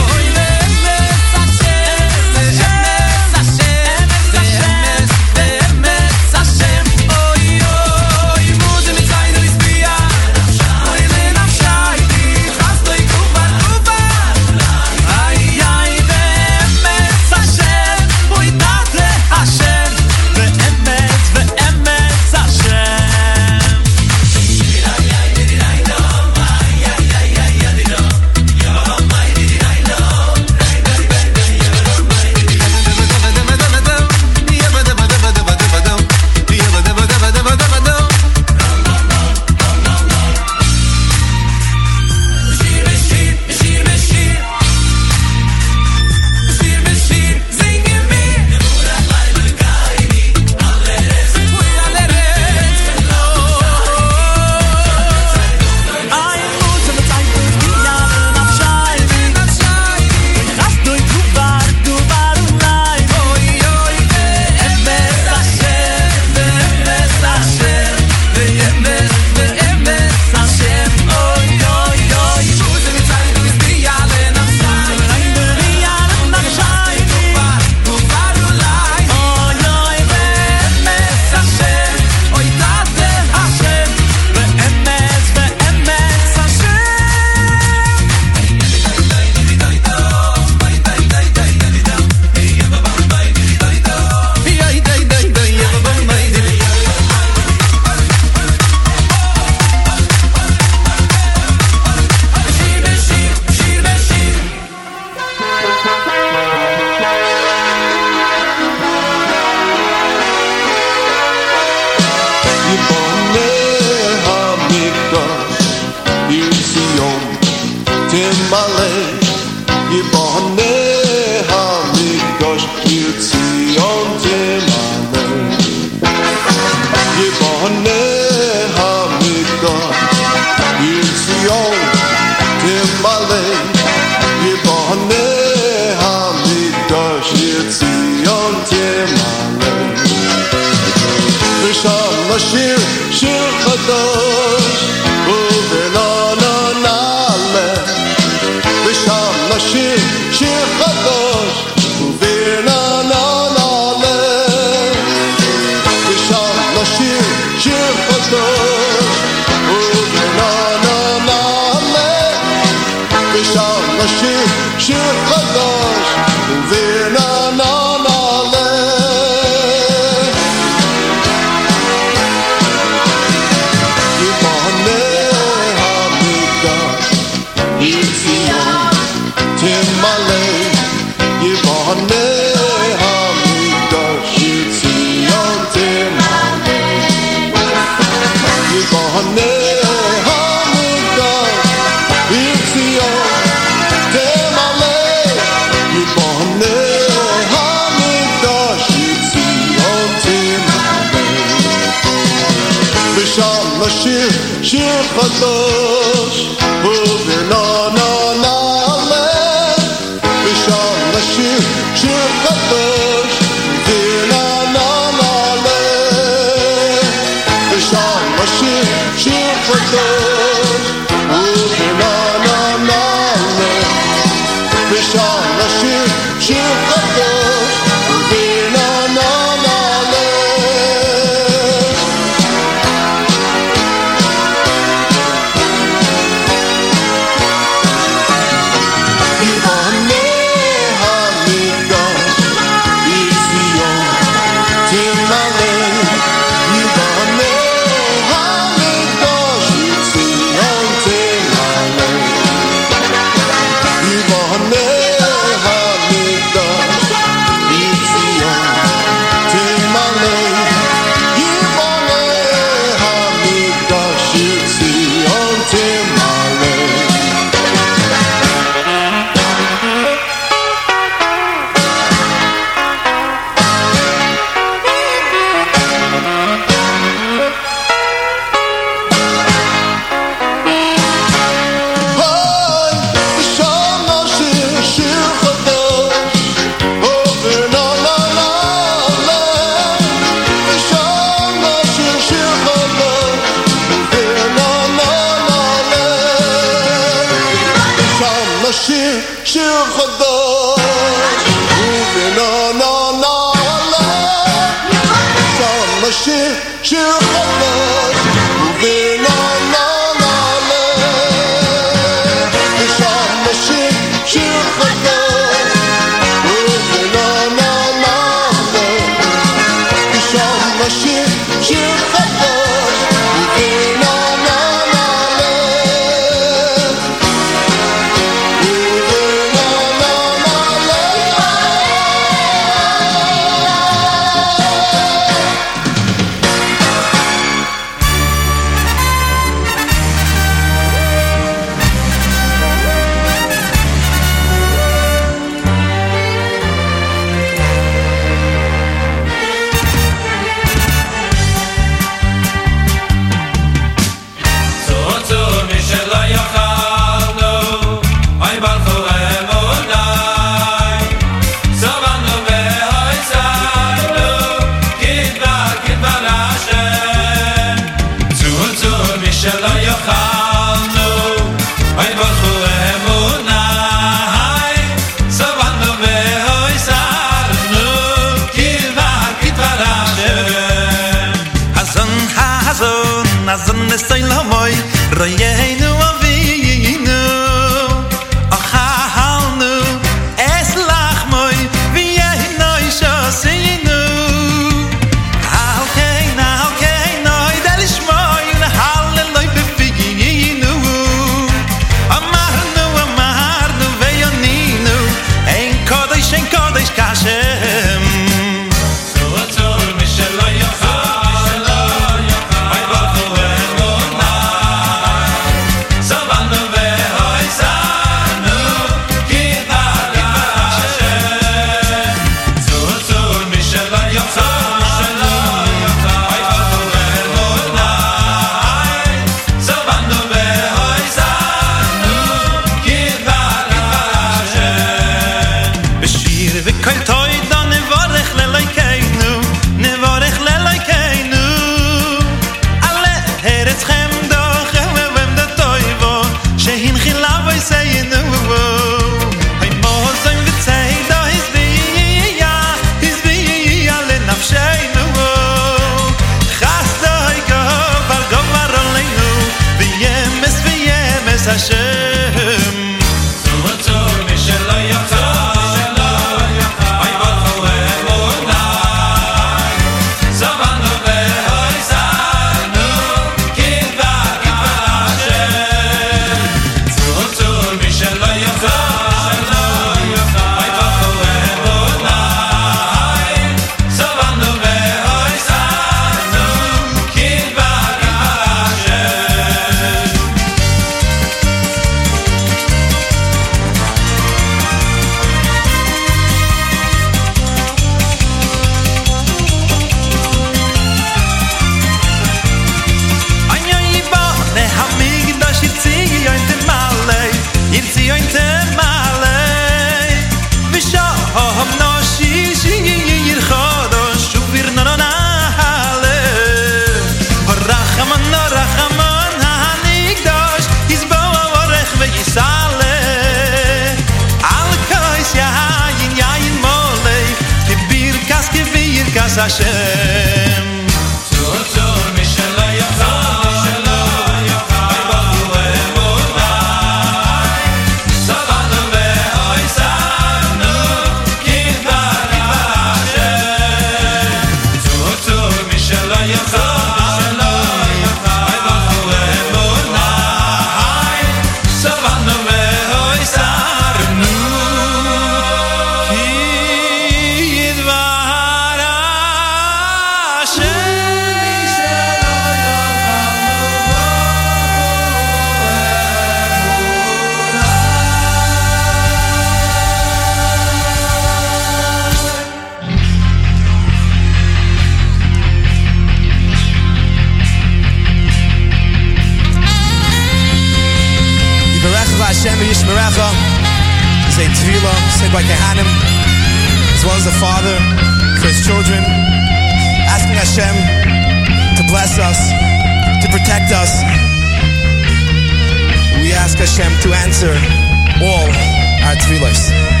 our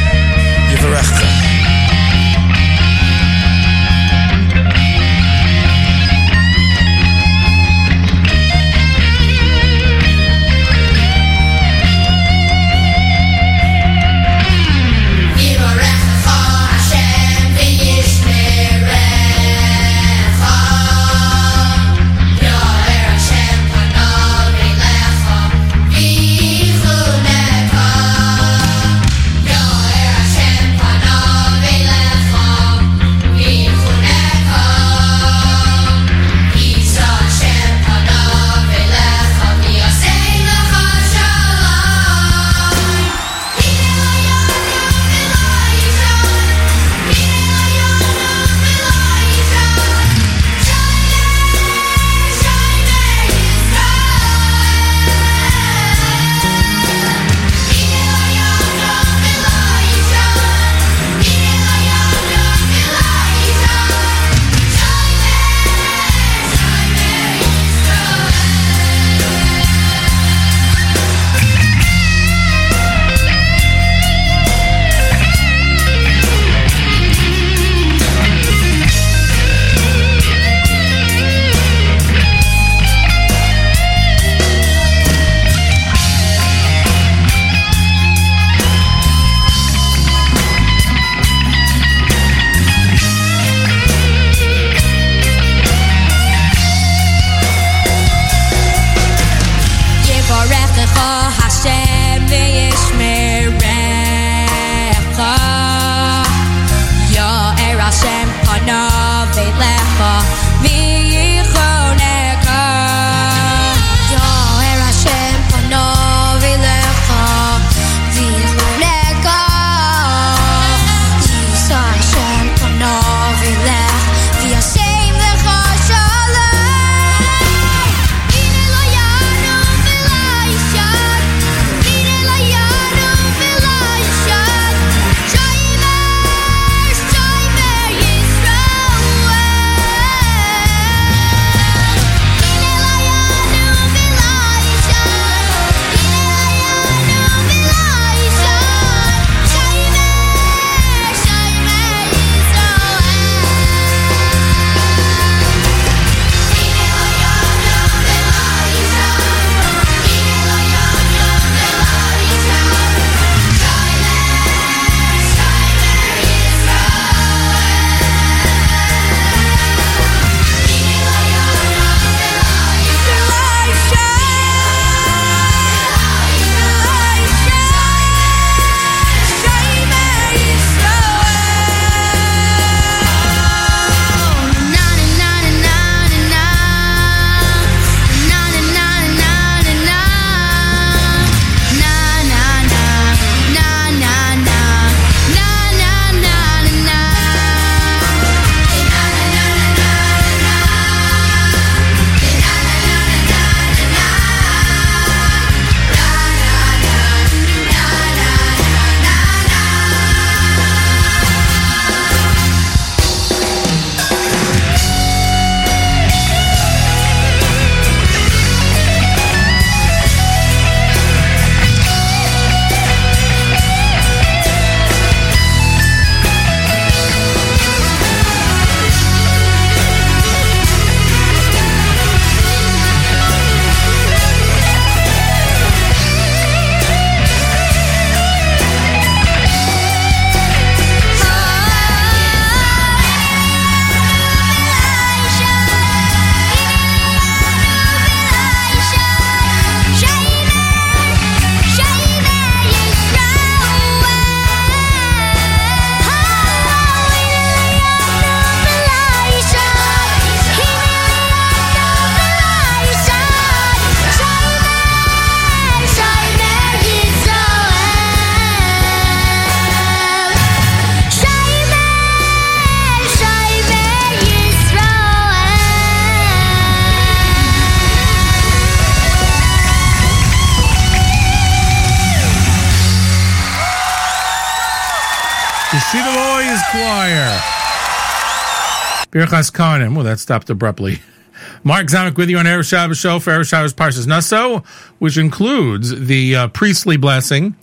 Kohanim. Well, that stopped abruptly. Mark Zamek with you on Erev Shabbos show for Erev Shabbos Parshas Naso, which includes the uh, priestly blessing.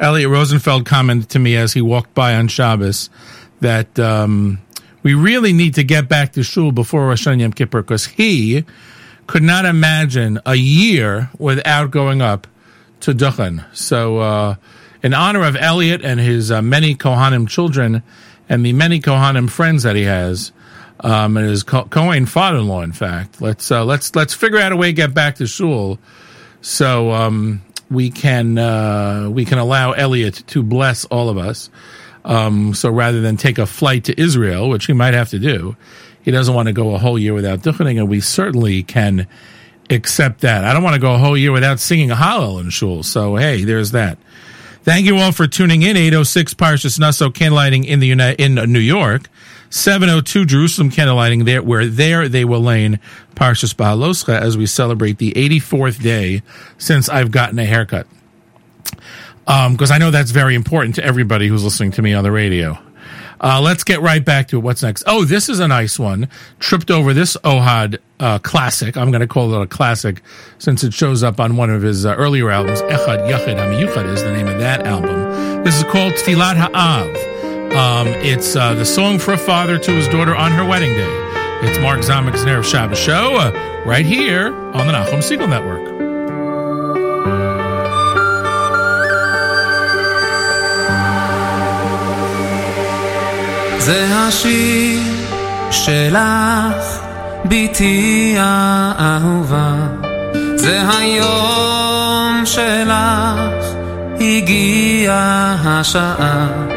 Elliot Rosenfeld commented to me as he walked by on Shabbos that um, we really need to get back to shul before Rosh Hashanah Yom Kippur because he could not imagine a year without going up to Duchen. So, uh, in honor of Elliot and his uh, many Kohanim children and the many Kohanim friends that he has, um, and his Co- Kohen father-in-law, in fact, let's uh, let's let's figure out a way to get back to shul, so um, we can uh, we can allow Elliot to bless all of us. Um, so rather than take a flight to Israel, which he might have to do, he doesn't want to go a whole year without duchening, and we certainly can accept that. I don't want to go a whole year without singing a Hallel in shul. So hey, there's that. Thank you all for tuning in. 806 Parshas Naso candlelighting in the Uni- in New York. 702 Jerusalem candlelighting there, where there they will lane Parshas Bahaloscha as we celebrate the 84th day since I've gotten a haircut. Um, cause I know that's very important to everybody who's listening to me on the radio. Uh, let's get right back to it. What's next? Oh, this is a nice one. Tripped over this Ohad uh, classic. I'm going to call it a classic since it shows up on one of his uh, earlier albums. Echad Yachid Hamiyuchad is the name of that album. This is called Tfilat Ha'av. Um, it's uh, the song for a father to his daughter on her wedding day. It's Mark Zamek's Erev Shabbos Show uh, right here on the Nachum Segal Network. זה השיר שלך, בתי האהובה. זה היום שלך, הגיעה השעה.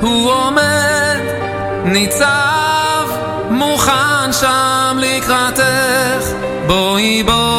הוא עומד, ניצב, מוכן שם לקראתך. בואי בואי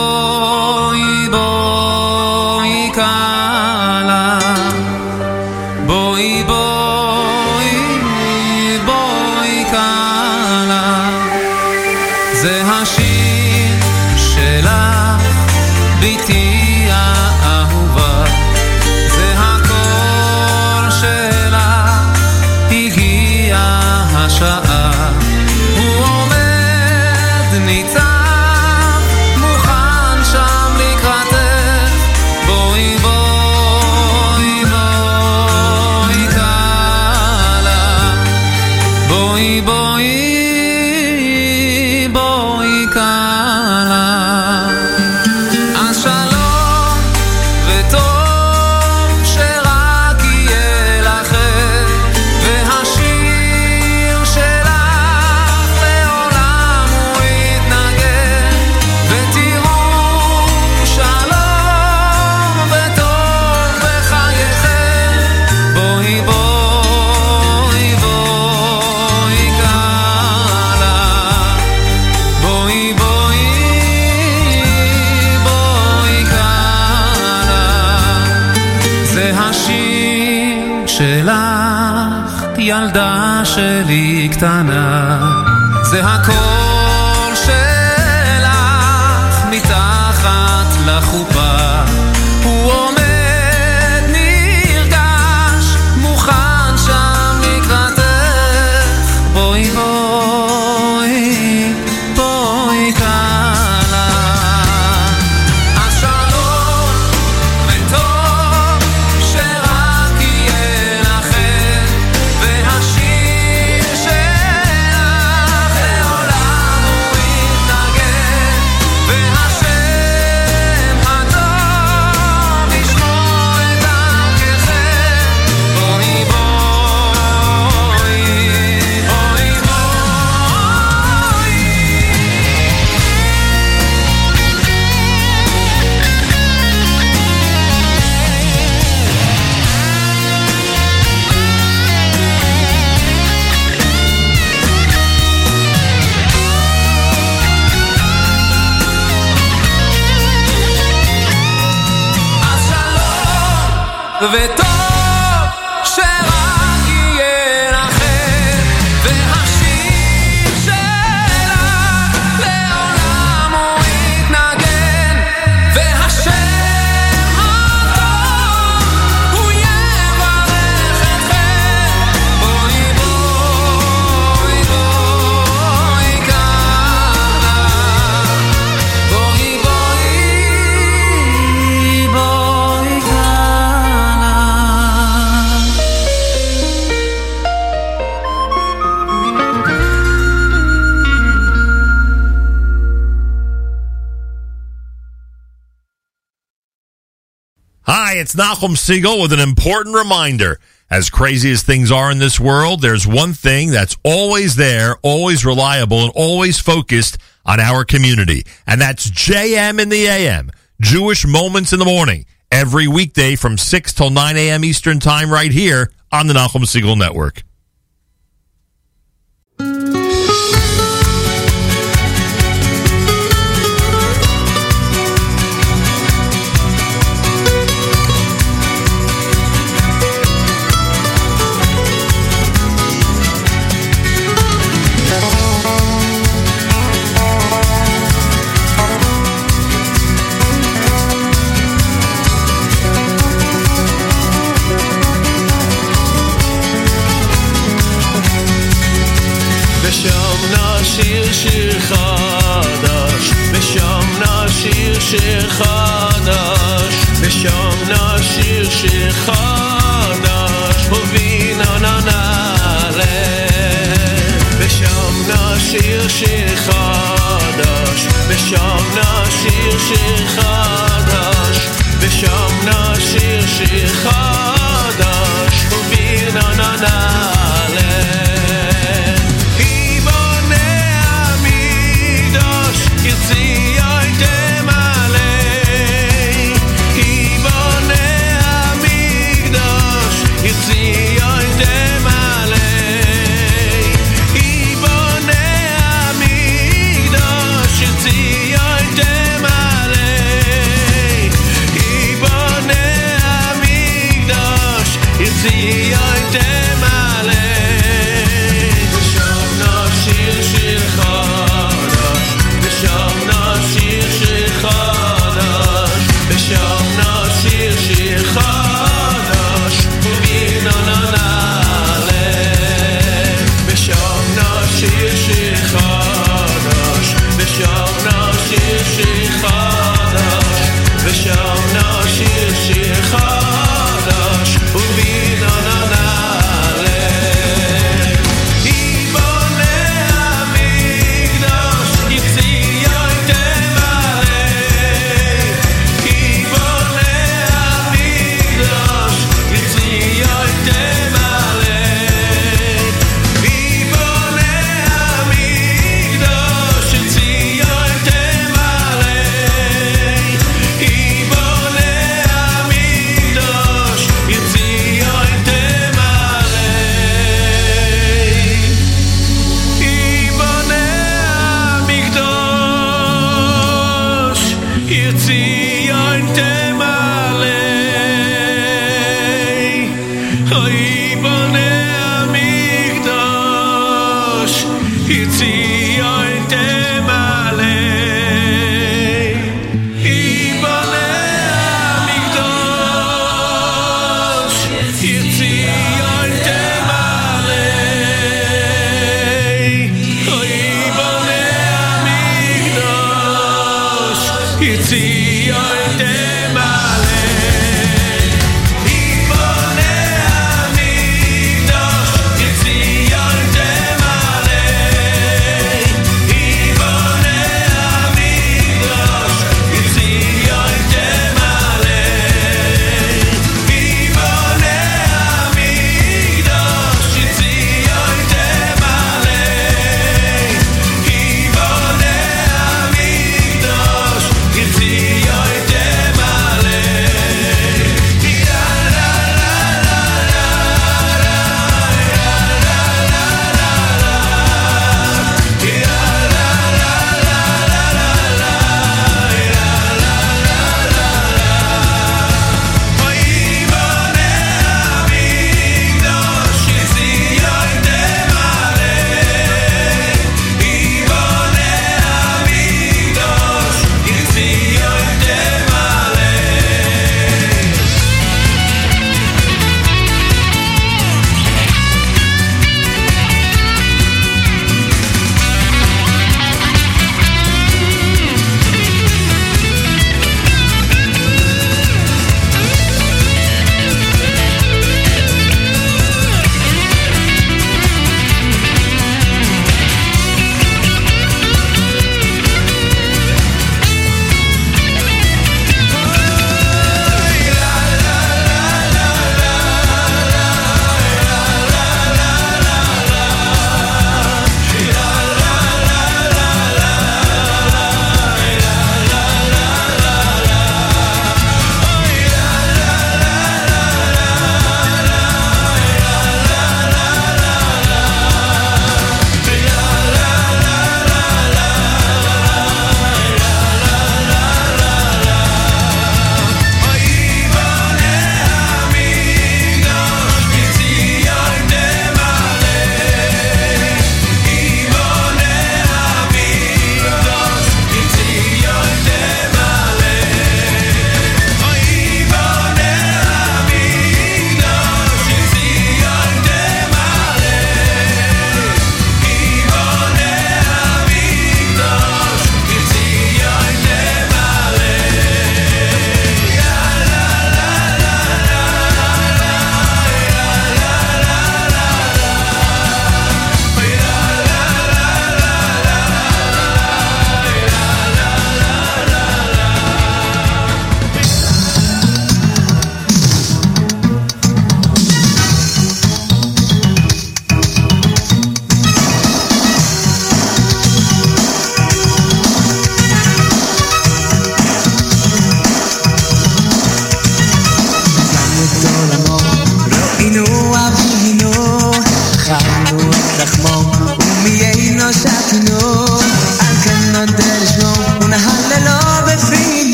Hi, it's Nachum Segal with an important reminder. As crazy as things are in this world, there's one thing that's always there, always reliable, and always focused on our community. And that's JM in the AM, Jewish Moments in the Morning, every weekday from 6 till 9 a.m. Eastern Time right here on the Nachum Segal Network. הובינה נעלה. ושם נשיר שיר חדש, ושם נשיר שיר חדש,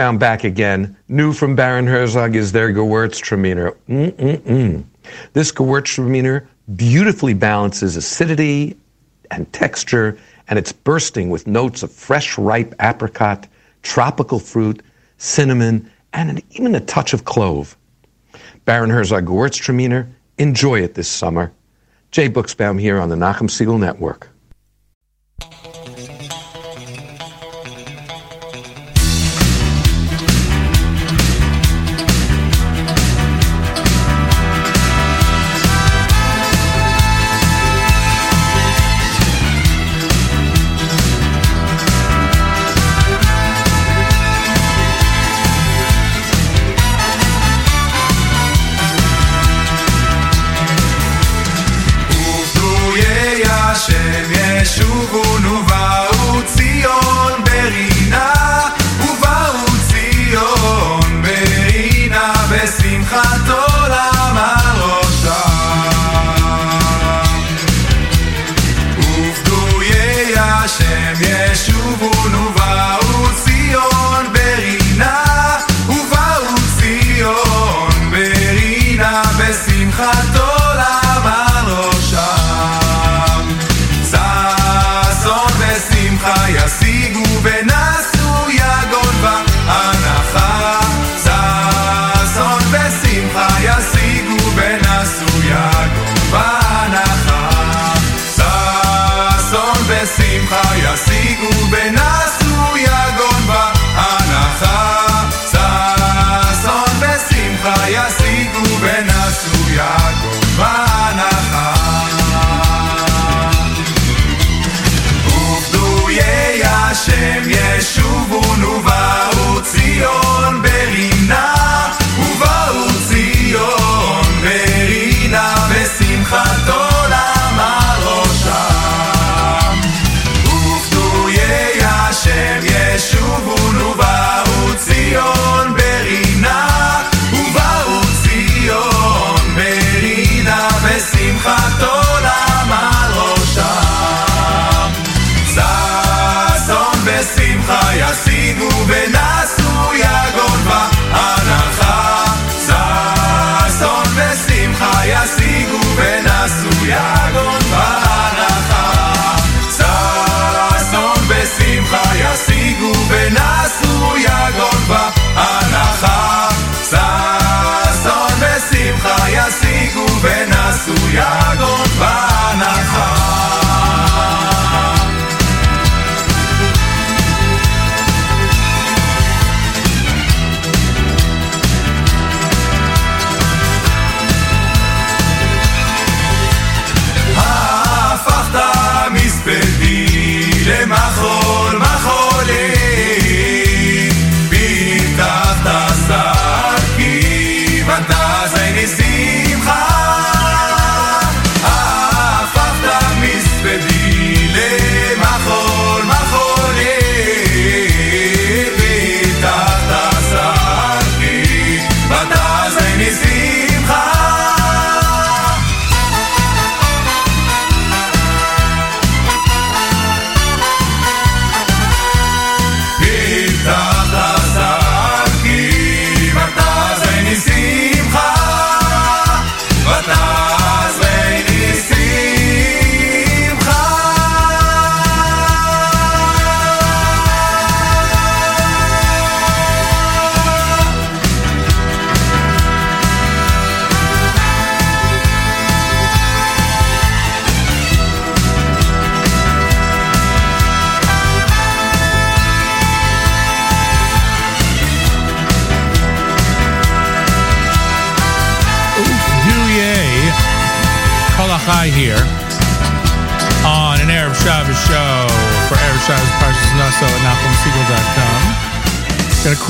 found back again. New from Baron Herzog is their Gewürztraminer. Mm-mm-mm. This Gewürztraminer beautifully balances acidity and texture, and it's bursting with notes of fresh, ripe apricot, tropical fruit, cinnamon, and an, even a touch of clove. Baron Herzog Gewürztraminer, enjoy it this summer. Jay Buchsbaum here on the Nachum Segal Network.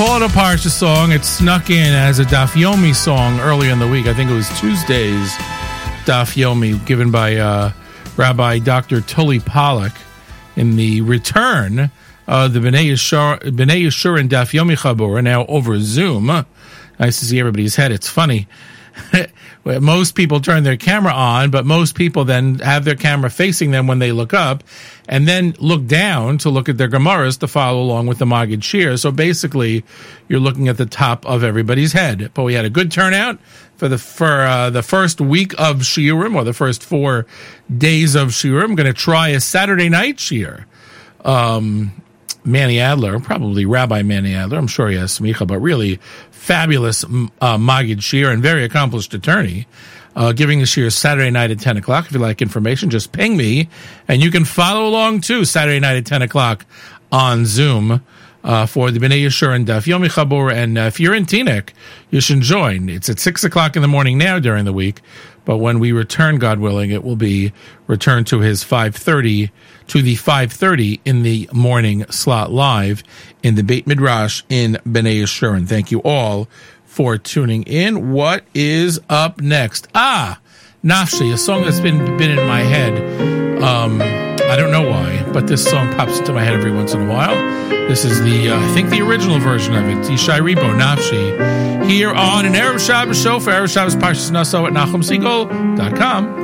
NachumSegal.com. Gonna call it a Parsha song. It snuck in as a Daf Yomi song earlier in the week. I think it was Tuesday's Daf Yomi given by uh, Rabbi Dr. Tully Pollock in the return of the B'nai Yeshur, B'nai Yeshur and Daf Yomi Chabur now over Zoom. Nice to see everybody's head. It's funny. Most people turn their camera on, but most people then have their camera facing them when they look up, and then look down to look at their Gemaras to follow along with the Magid Shiur. So basically, you're looking at the top of everybody's head. But we had a good turnout for the for uh, the first week of Shiurim, or the first four days of Shiurim. I'm going to try a Saturday night Shiur. Um, Manny Adler, probably Rabbi Manny Adler. I'm sure he has smicha, but really fabulous uh, Magid Shiur and very accomplished attorney. Uh, giving the Shiur Saturday night at 10 o'clock. If you like information, just ping me and you can follow along too Saturday night at 10 o'clock on Zoom. Uh, for the B'nai Yeshur and Daf Yomi Chabur, and uh, if you're in Teaneck, you should join. It's at six o'clock in the morning now during the week, but when we return, God willing, it will be returned to his five thirty to the 5.30 in the morning slot live in the Beit Midrash in B'nai Yeshurun. Thank you all for tuning in. What is up next? Ah, Nafshi, a song that's been, been in my head. Um, I don't know why, but this song pops into my head every once in a while. This is the, uh, I think the original version of it, Yishai Ribo, Nafshi, here on an Erev Shabbos show for Erev Shabbos Parshas Naso at NachumSegal.com.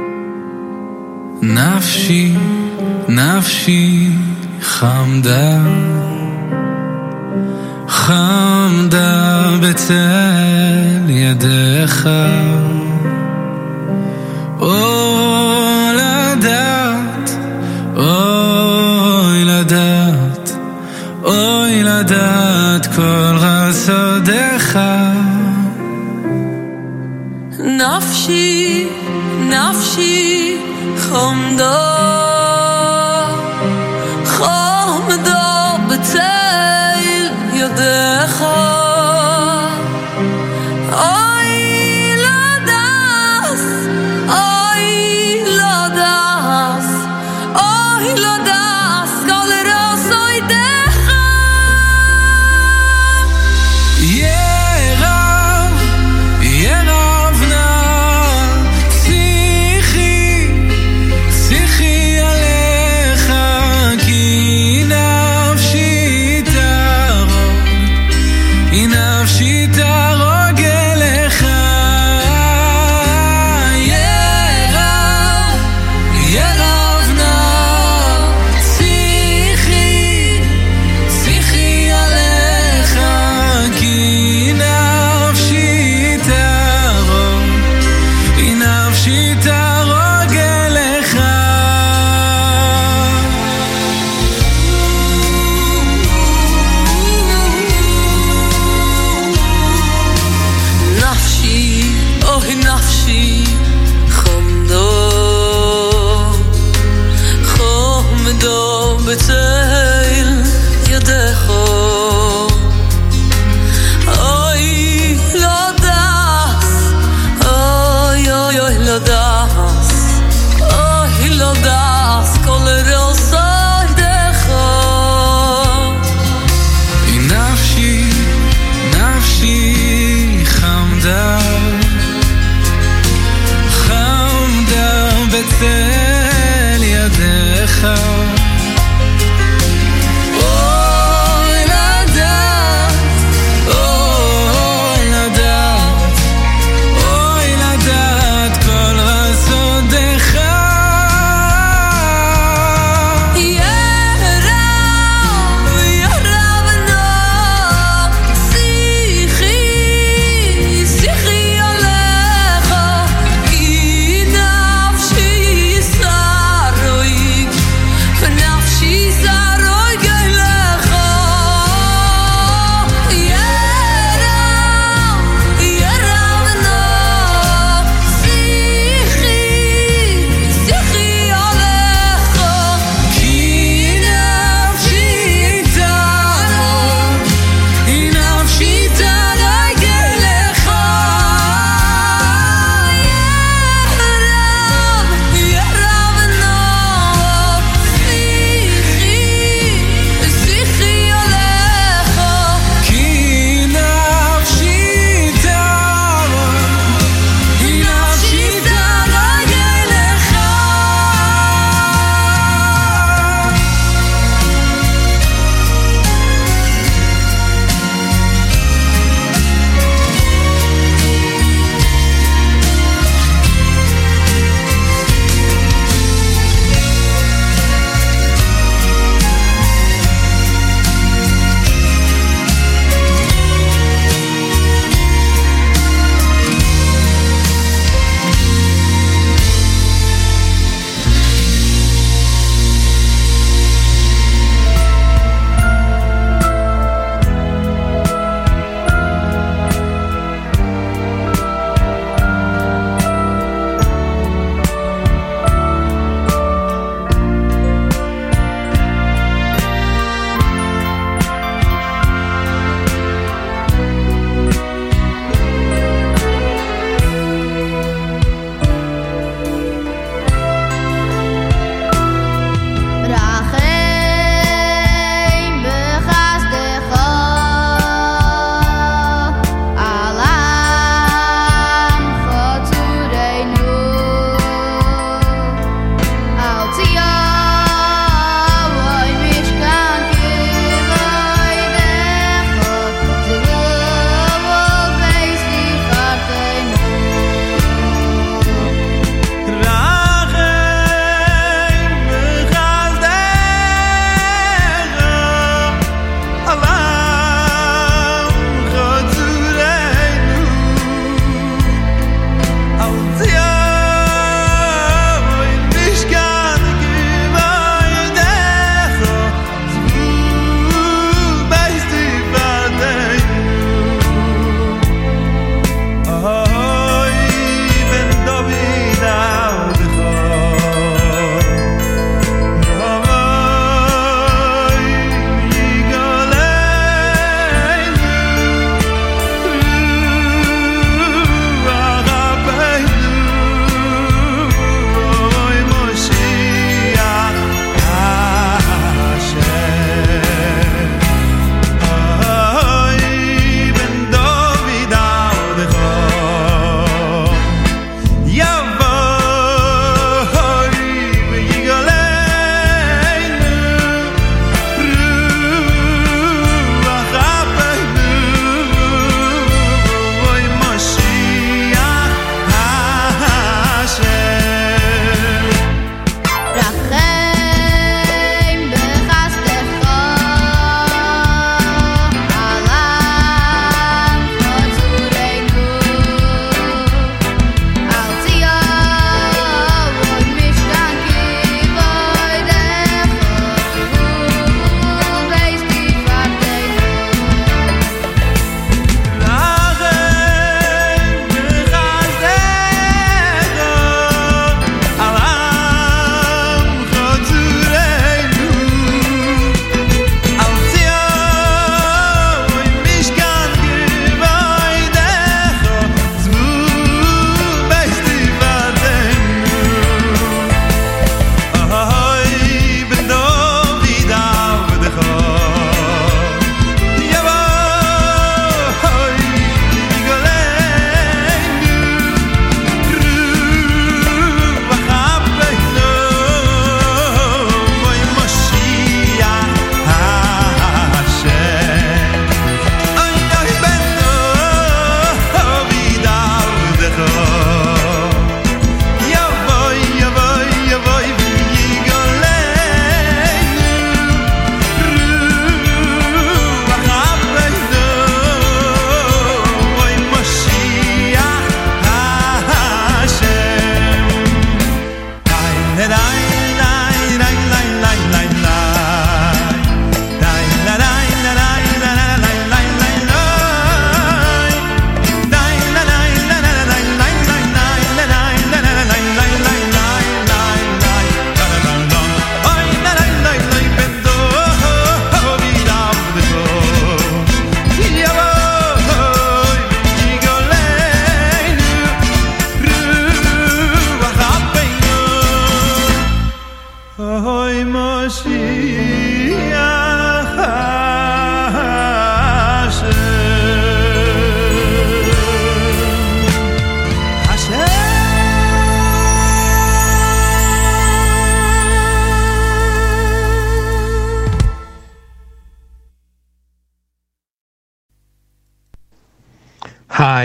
Nafshi. נפשי חמדה, חמדה בצל ידיך. אוי לדעת, אוי לדעת, אוי לדעת כל חסדיך. נפשי, נפשי חמדה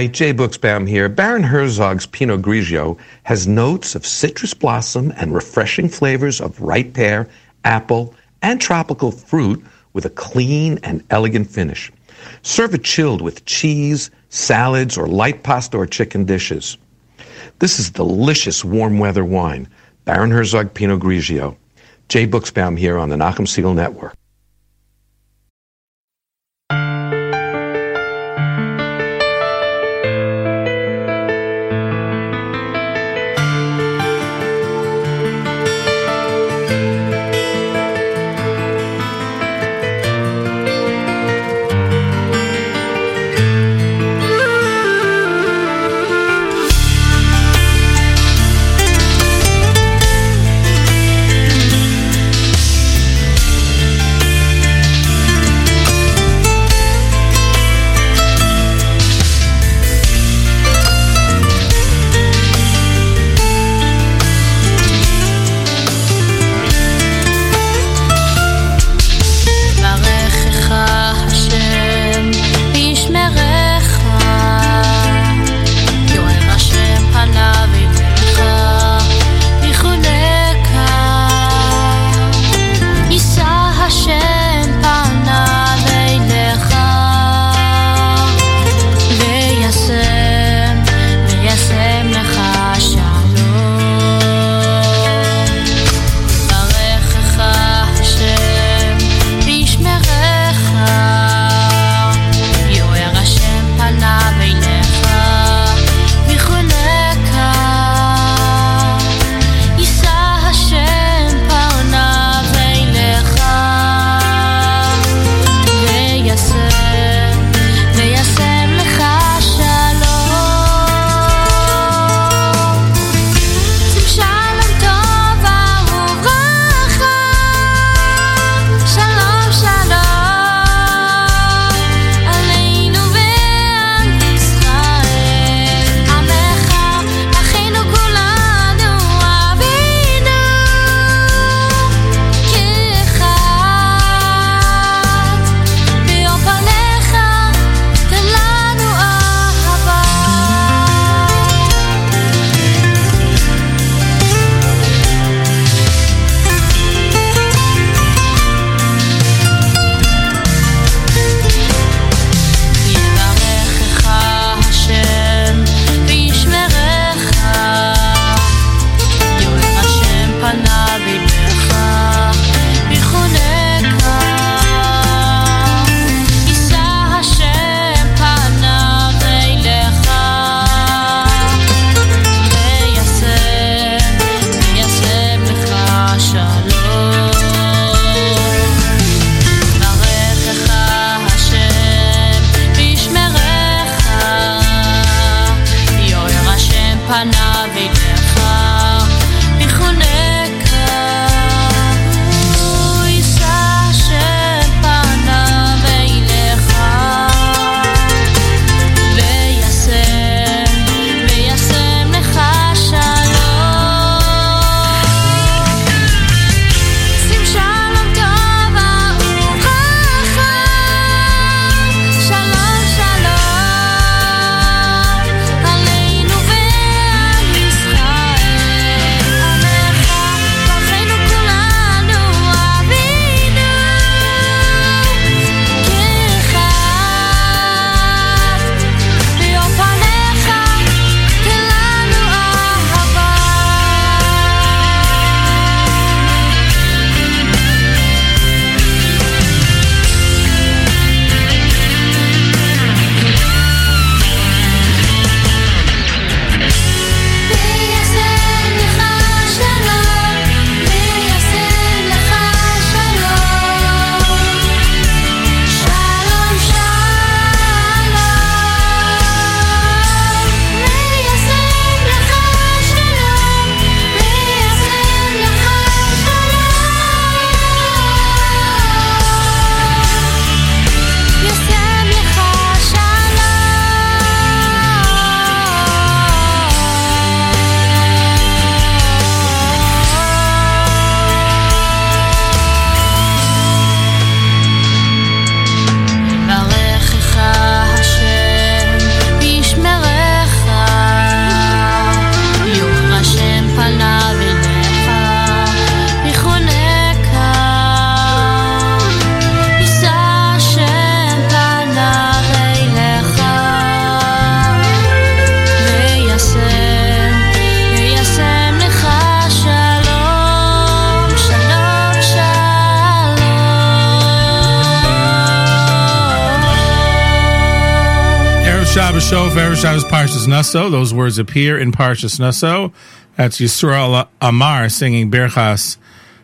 Hi, Jay Buchsbaum here. Baron Herzog's Pinot Grigio has notes of citrus blossom and refreshing flavors of ripe pear, apple, and tropical fruit with a clean and elegant finish. Serve it chilled with cheese, salads, or light pasta or chicken dishes. This is delicious warm weather wine. Baron Herzog Pinot Grigio. Jay Buchsbaum here on the Nachum Segal Network. Naso. Those words appear in Parshas Naso. That's Yisrael Amar singing Birchas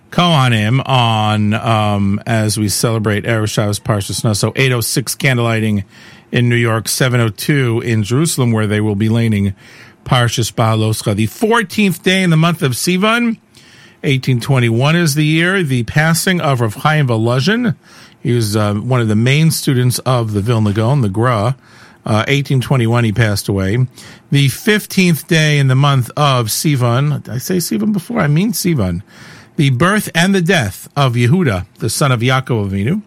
Kohanim on um, as we celebrate Erev Shabbos Parshas Naso. 806 candlelighting in New York, 702 in Jerusalem, where they will be laning Parshas Bahaloscha. The 14th day in the month of Sivan, 1821 is the year. The passing of Rav Chaim Volozhin. He was uh, one of the main students of the Vilna Gaon, the Gra. Uh, 1821, he passed away. The 15th day in the month of Sivan. Did I say Sivan before? I mean Sivan. The birth and the death of Yehuda, the son of Yaakov Avinu.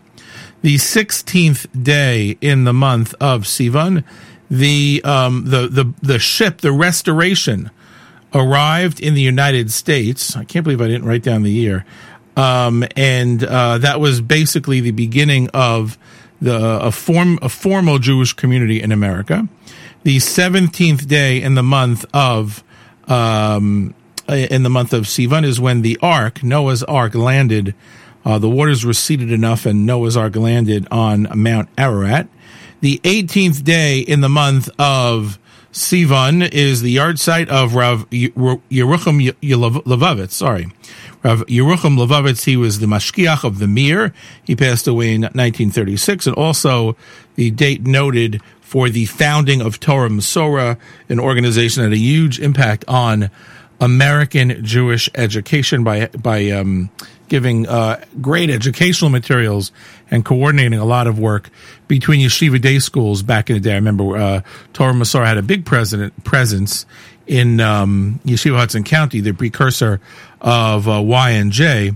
The 16th day in the month of Sivan. The, um, the, the, the ship, the restoration, arrived in the United States. I can't believe I didn't write down the year. Um, and uh, that was basically the beginning of the a form a formal Jewish community in America. The seventeenth day in the month of um, in the month of Sivan is when the Ark, Noah's Ark, landed. Uh, the waters receded enough, and Noah's Ark landed on Mount Ararat. The 18th day in the month of Sivan is the yahrzeit of Rav Yerucham Levovitz. Sorry, Rav Yerucham Levovitz. He was the mashgiach of the Mir. He passed away in 1936, and also the date noted for the founding of Torah Umesorah, an organization that had a huge impact on American Jewish education by by um, giving uh, great educational materials and coordinating a lot of work between yeshiva day schools back in the day. I remember uh, Torah Umesorah had a big president presence in um, Yeshiva Hudson County, the precursor of uh, Y and J,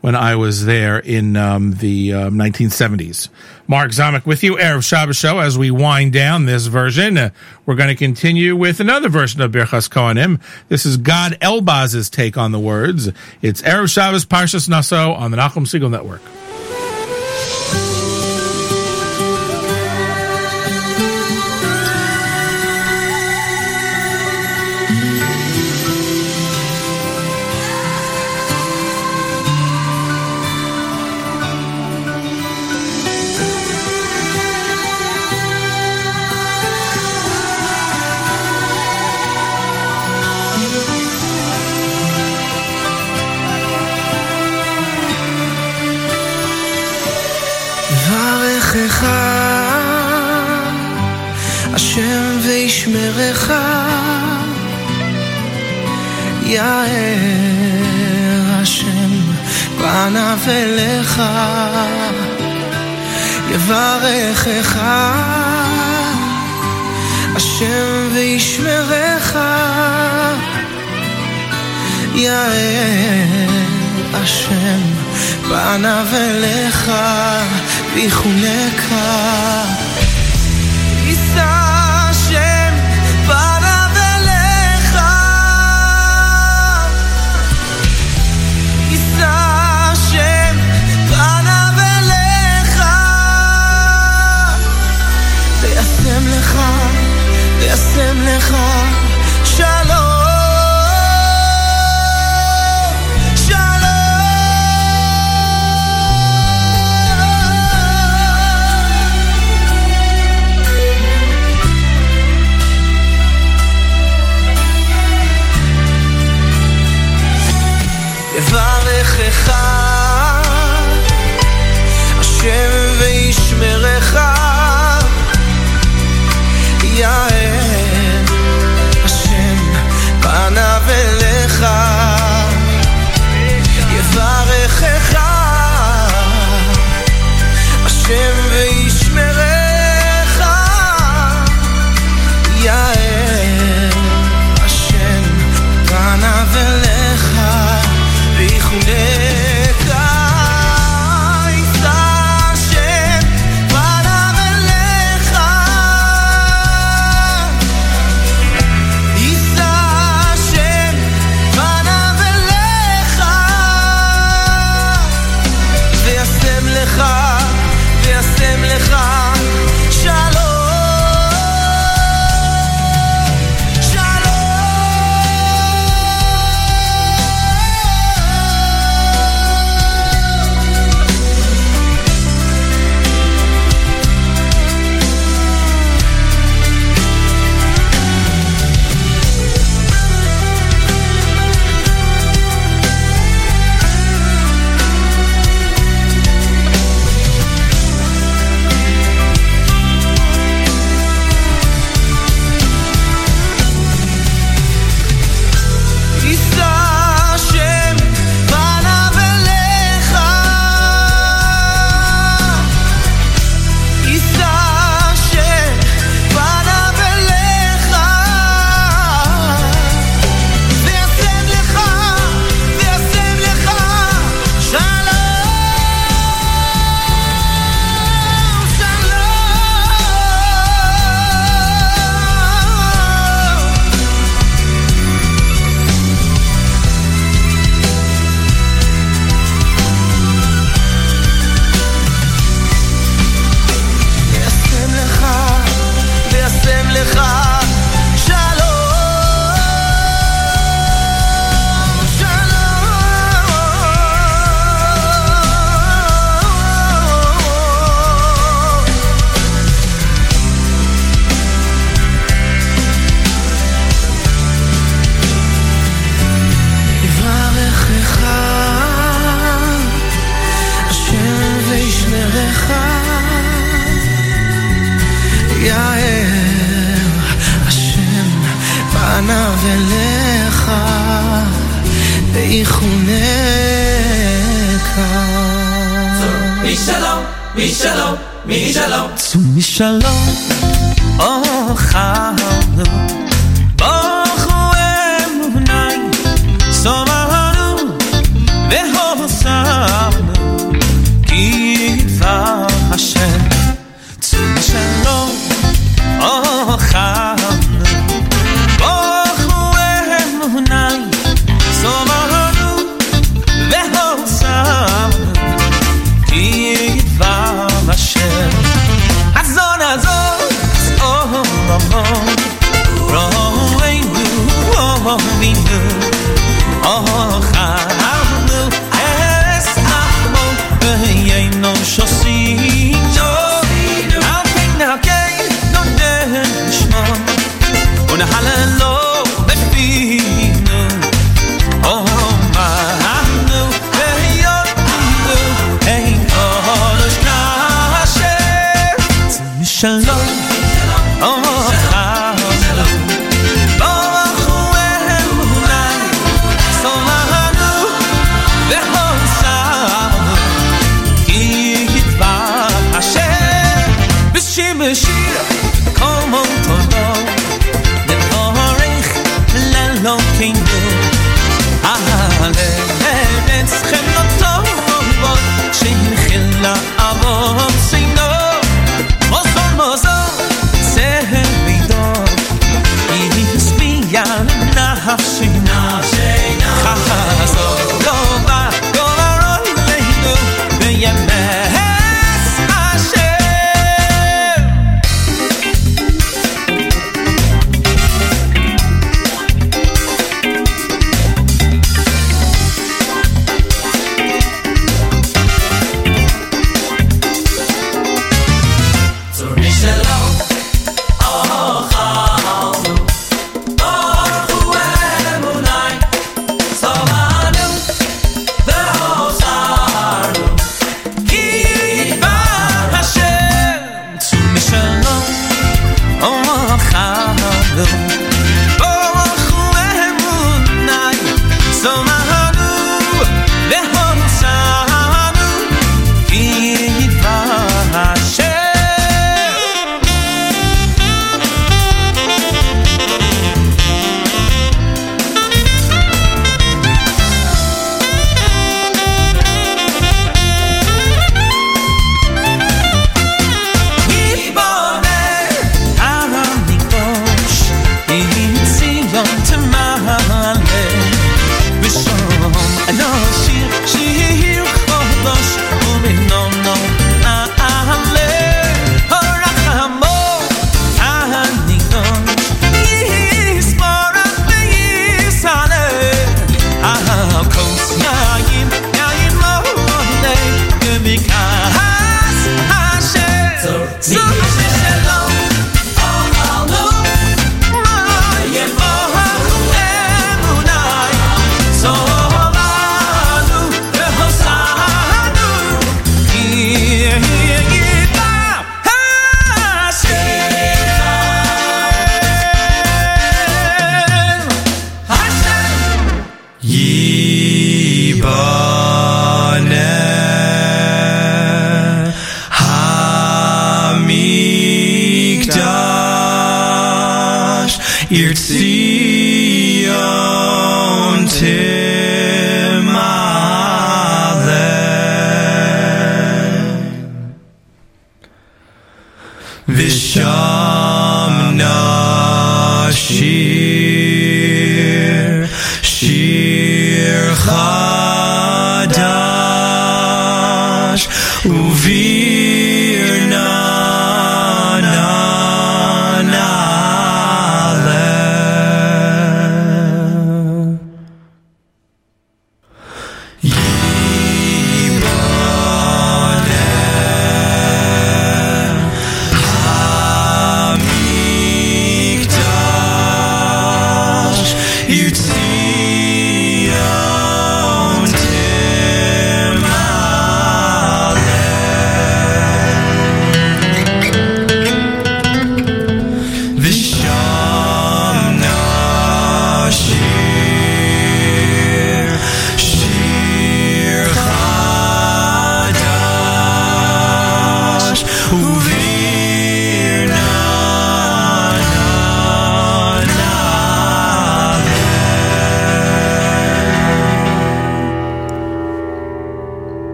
when I was there in um, the um, 1970s. Mark Zamek with you, Erev Shabbos Show. As we wind down this version, uh, we're going to continue with another version of Birchas Kohanim. This is Gad Elbaz's take on the words. It's Erev Shabbos Parshas Naso on the Nachum Segal Network. אליך יברכך. השם וישמרך. יאר השם פניו אליך ויחונך. יישא קוסם לך שלום. לברכך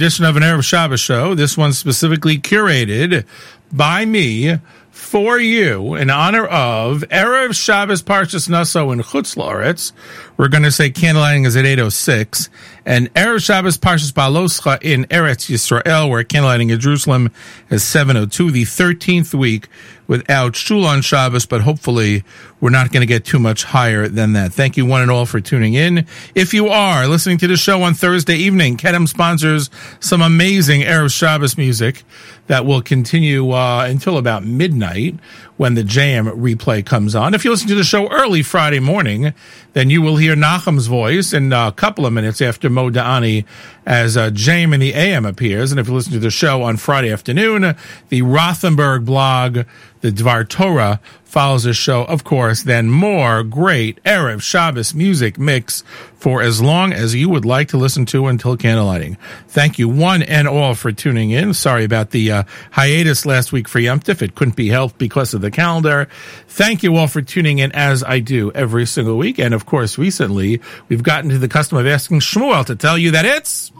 edition of an Erev Shabbos show. This one specifically curated by me for you in honor of Erev Shabbos Parshas Naso in Chutz La'aretz. We're going to say candlelighting is at 8.06. And Erev Shabbos Parshas Baloscha in Eretz Yisrael, where candlelighting in Jerusalem is 7.02, the 13th week without Shul on Shabbos, but hopefully we're not going to get too much higher than that. Thank you one and all for tuning in. If you are listening to the show on Thursday evening, Kedem sponsors some amazing Erev Shabbos music that will continue uh, until about midnight when the jam replay comes on. If you listen to the show early Friday morning, then you will hear Nachum's voice in a couple of minutes after Modeh Ani as uh, JM in the AM appears. And if you listen to the show on Friday afternoon, the Rothenberg blog, the Dvar Torah, follows the show, of course, then more great Erev Shabbos music mix for as long as you would like to listen to until candlelighting. Thank you one and all for tuning in. Sorry about the uh, hiatus last week for Yom Tif. It couldn't be helped because of the calendar. Thank you all for tuning in as I do every single week. And of course, recently we've gotten to the custom of asking Shmuel to tell you that it's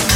Through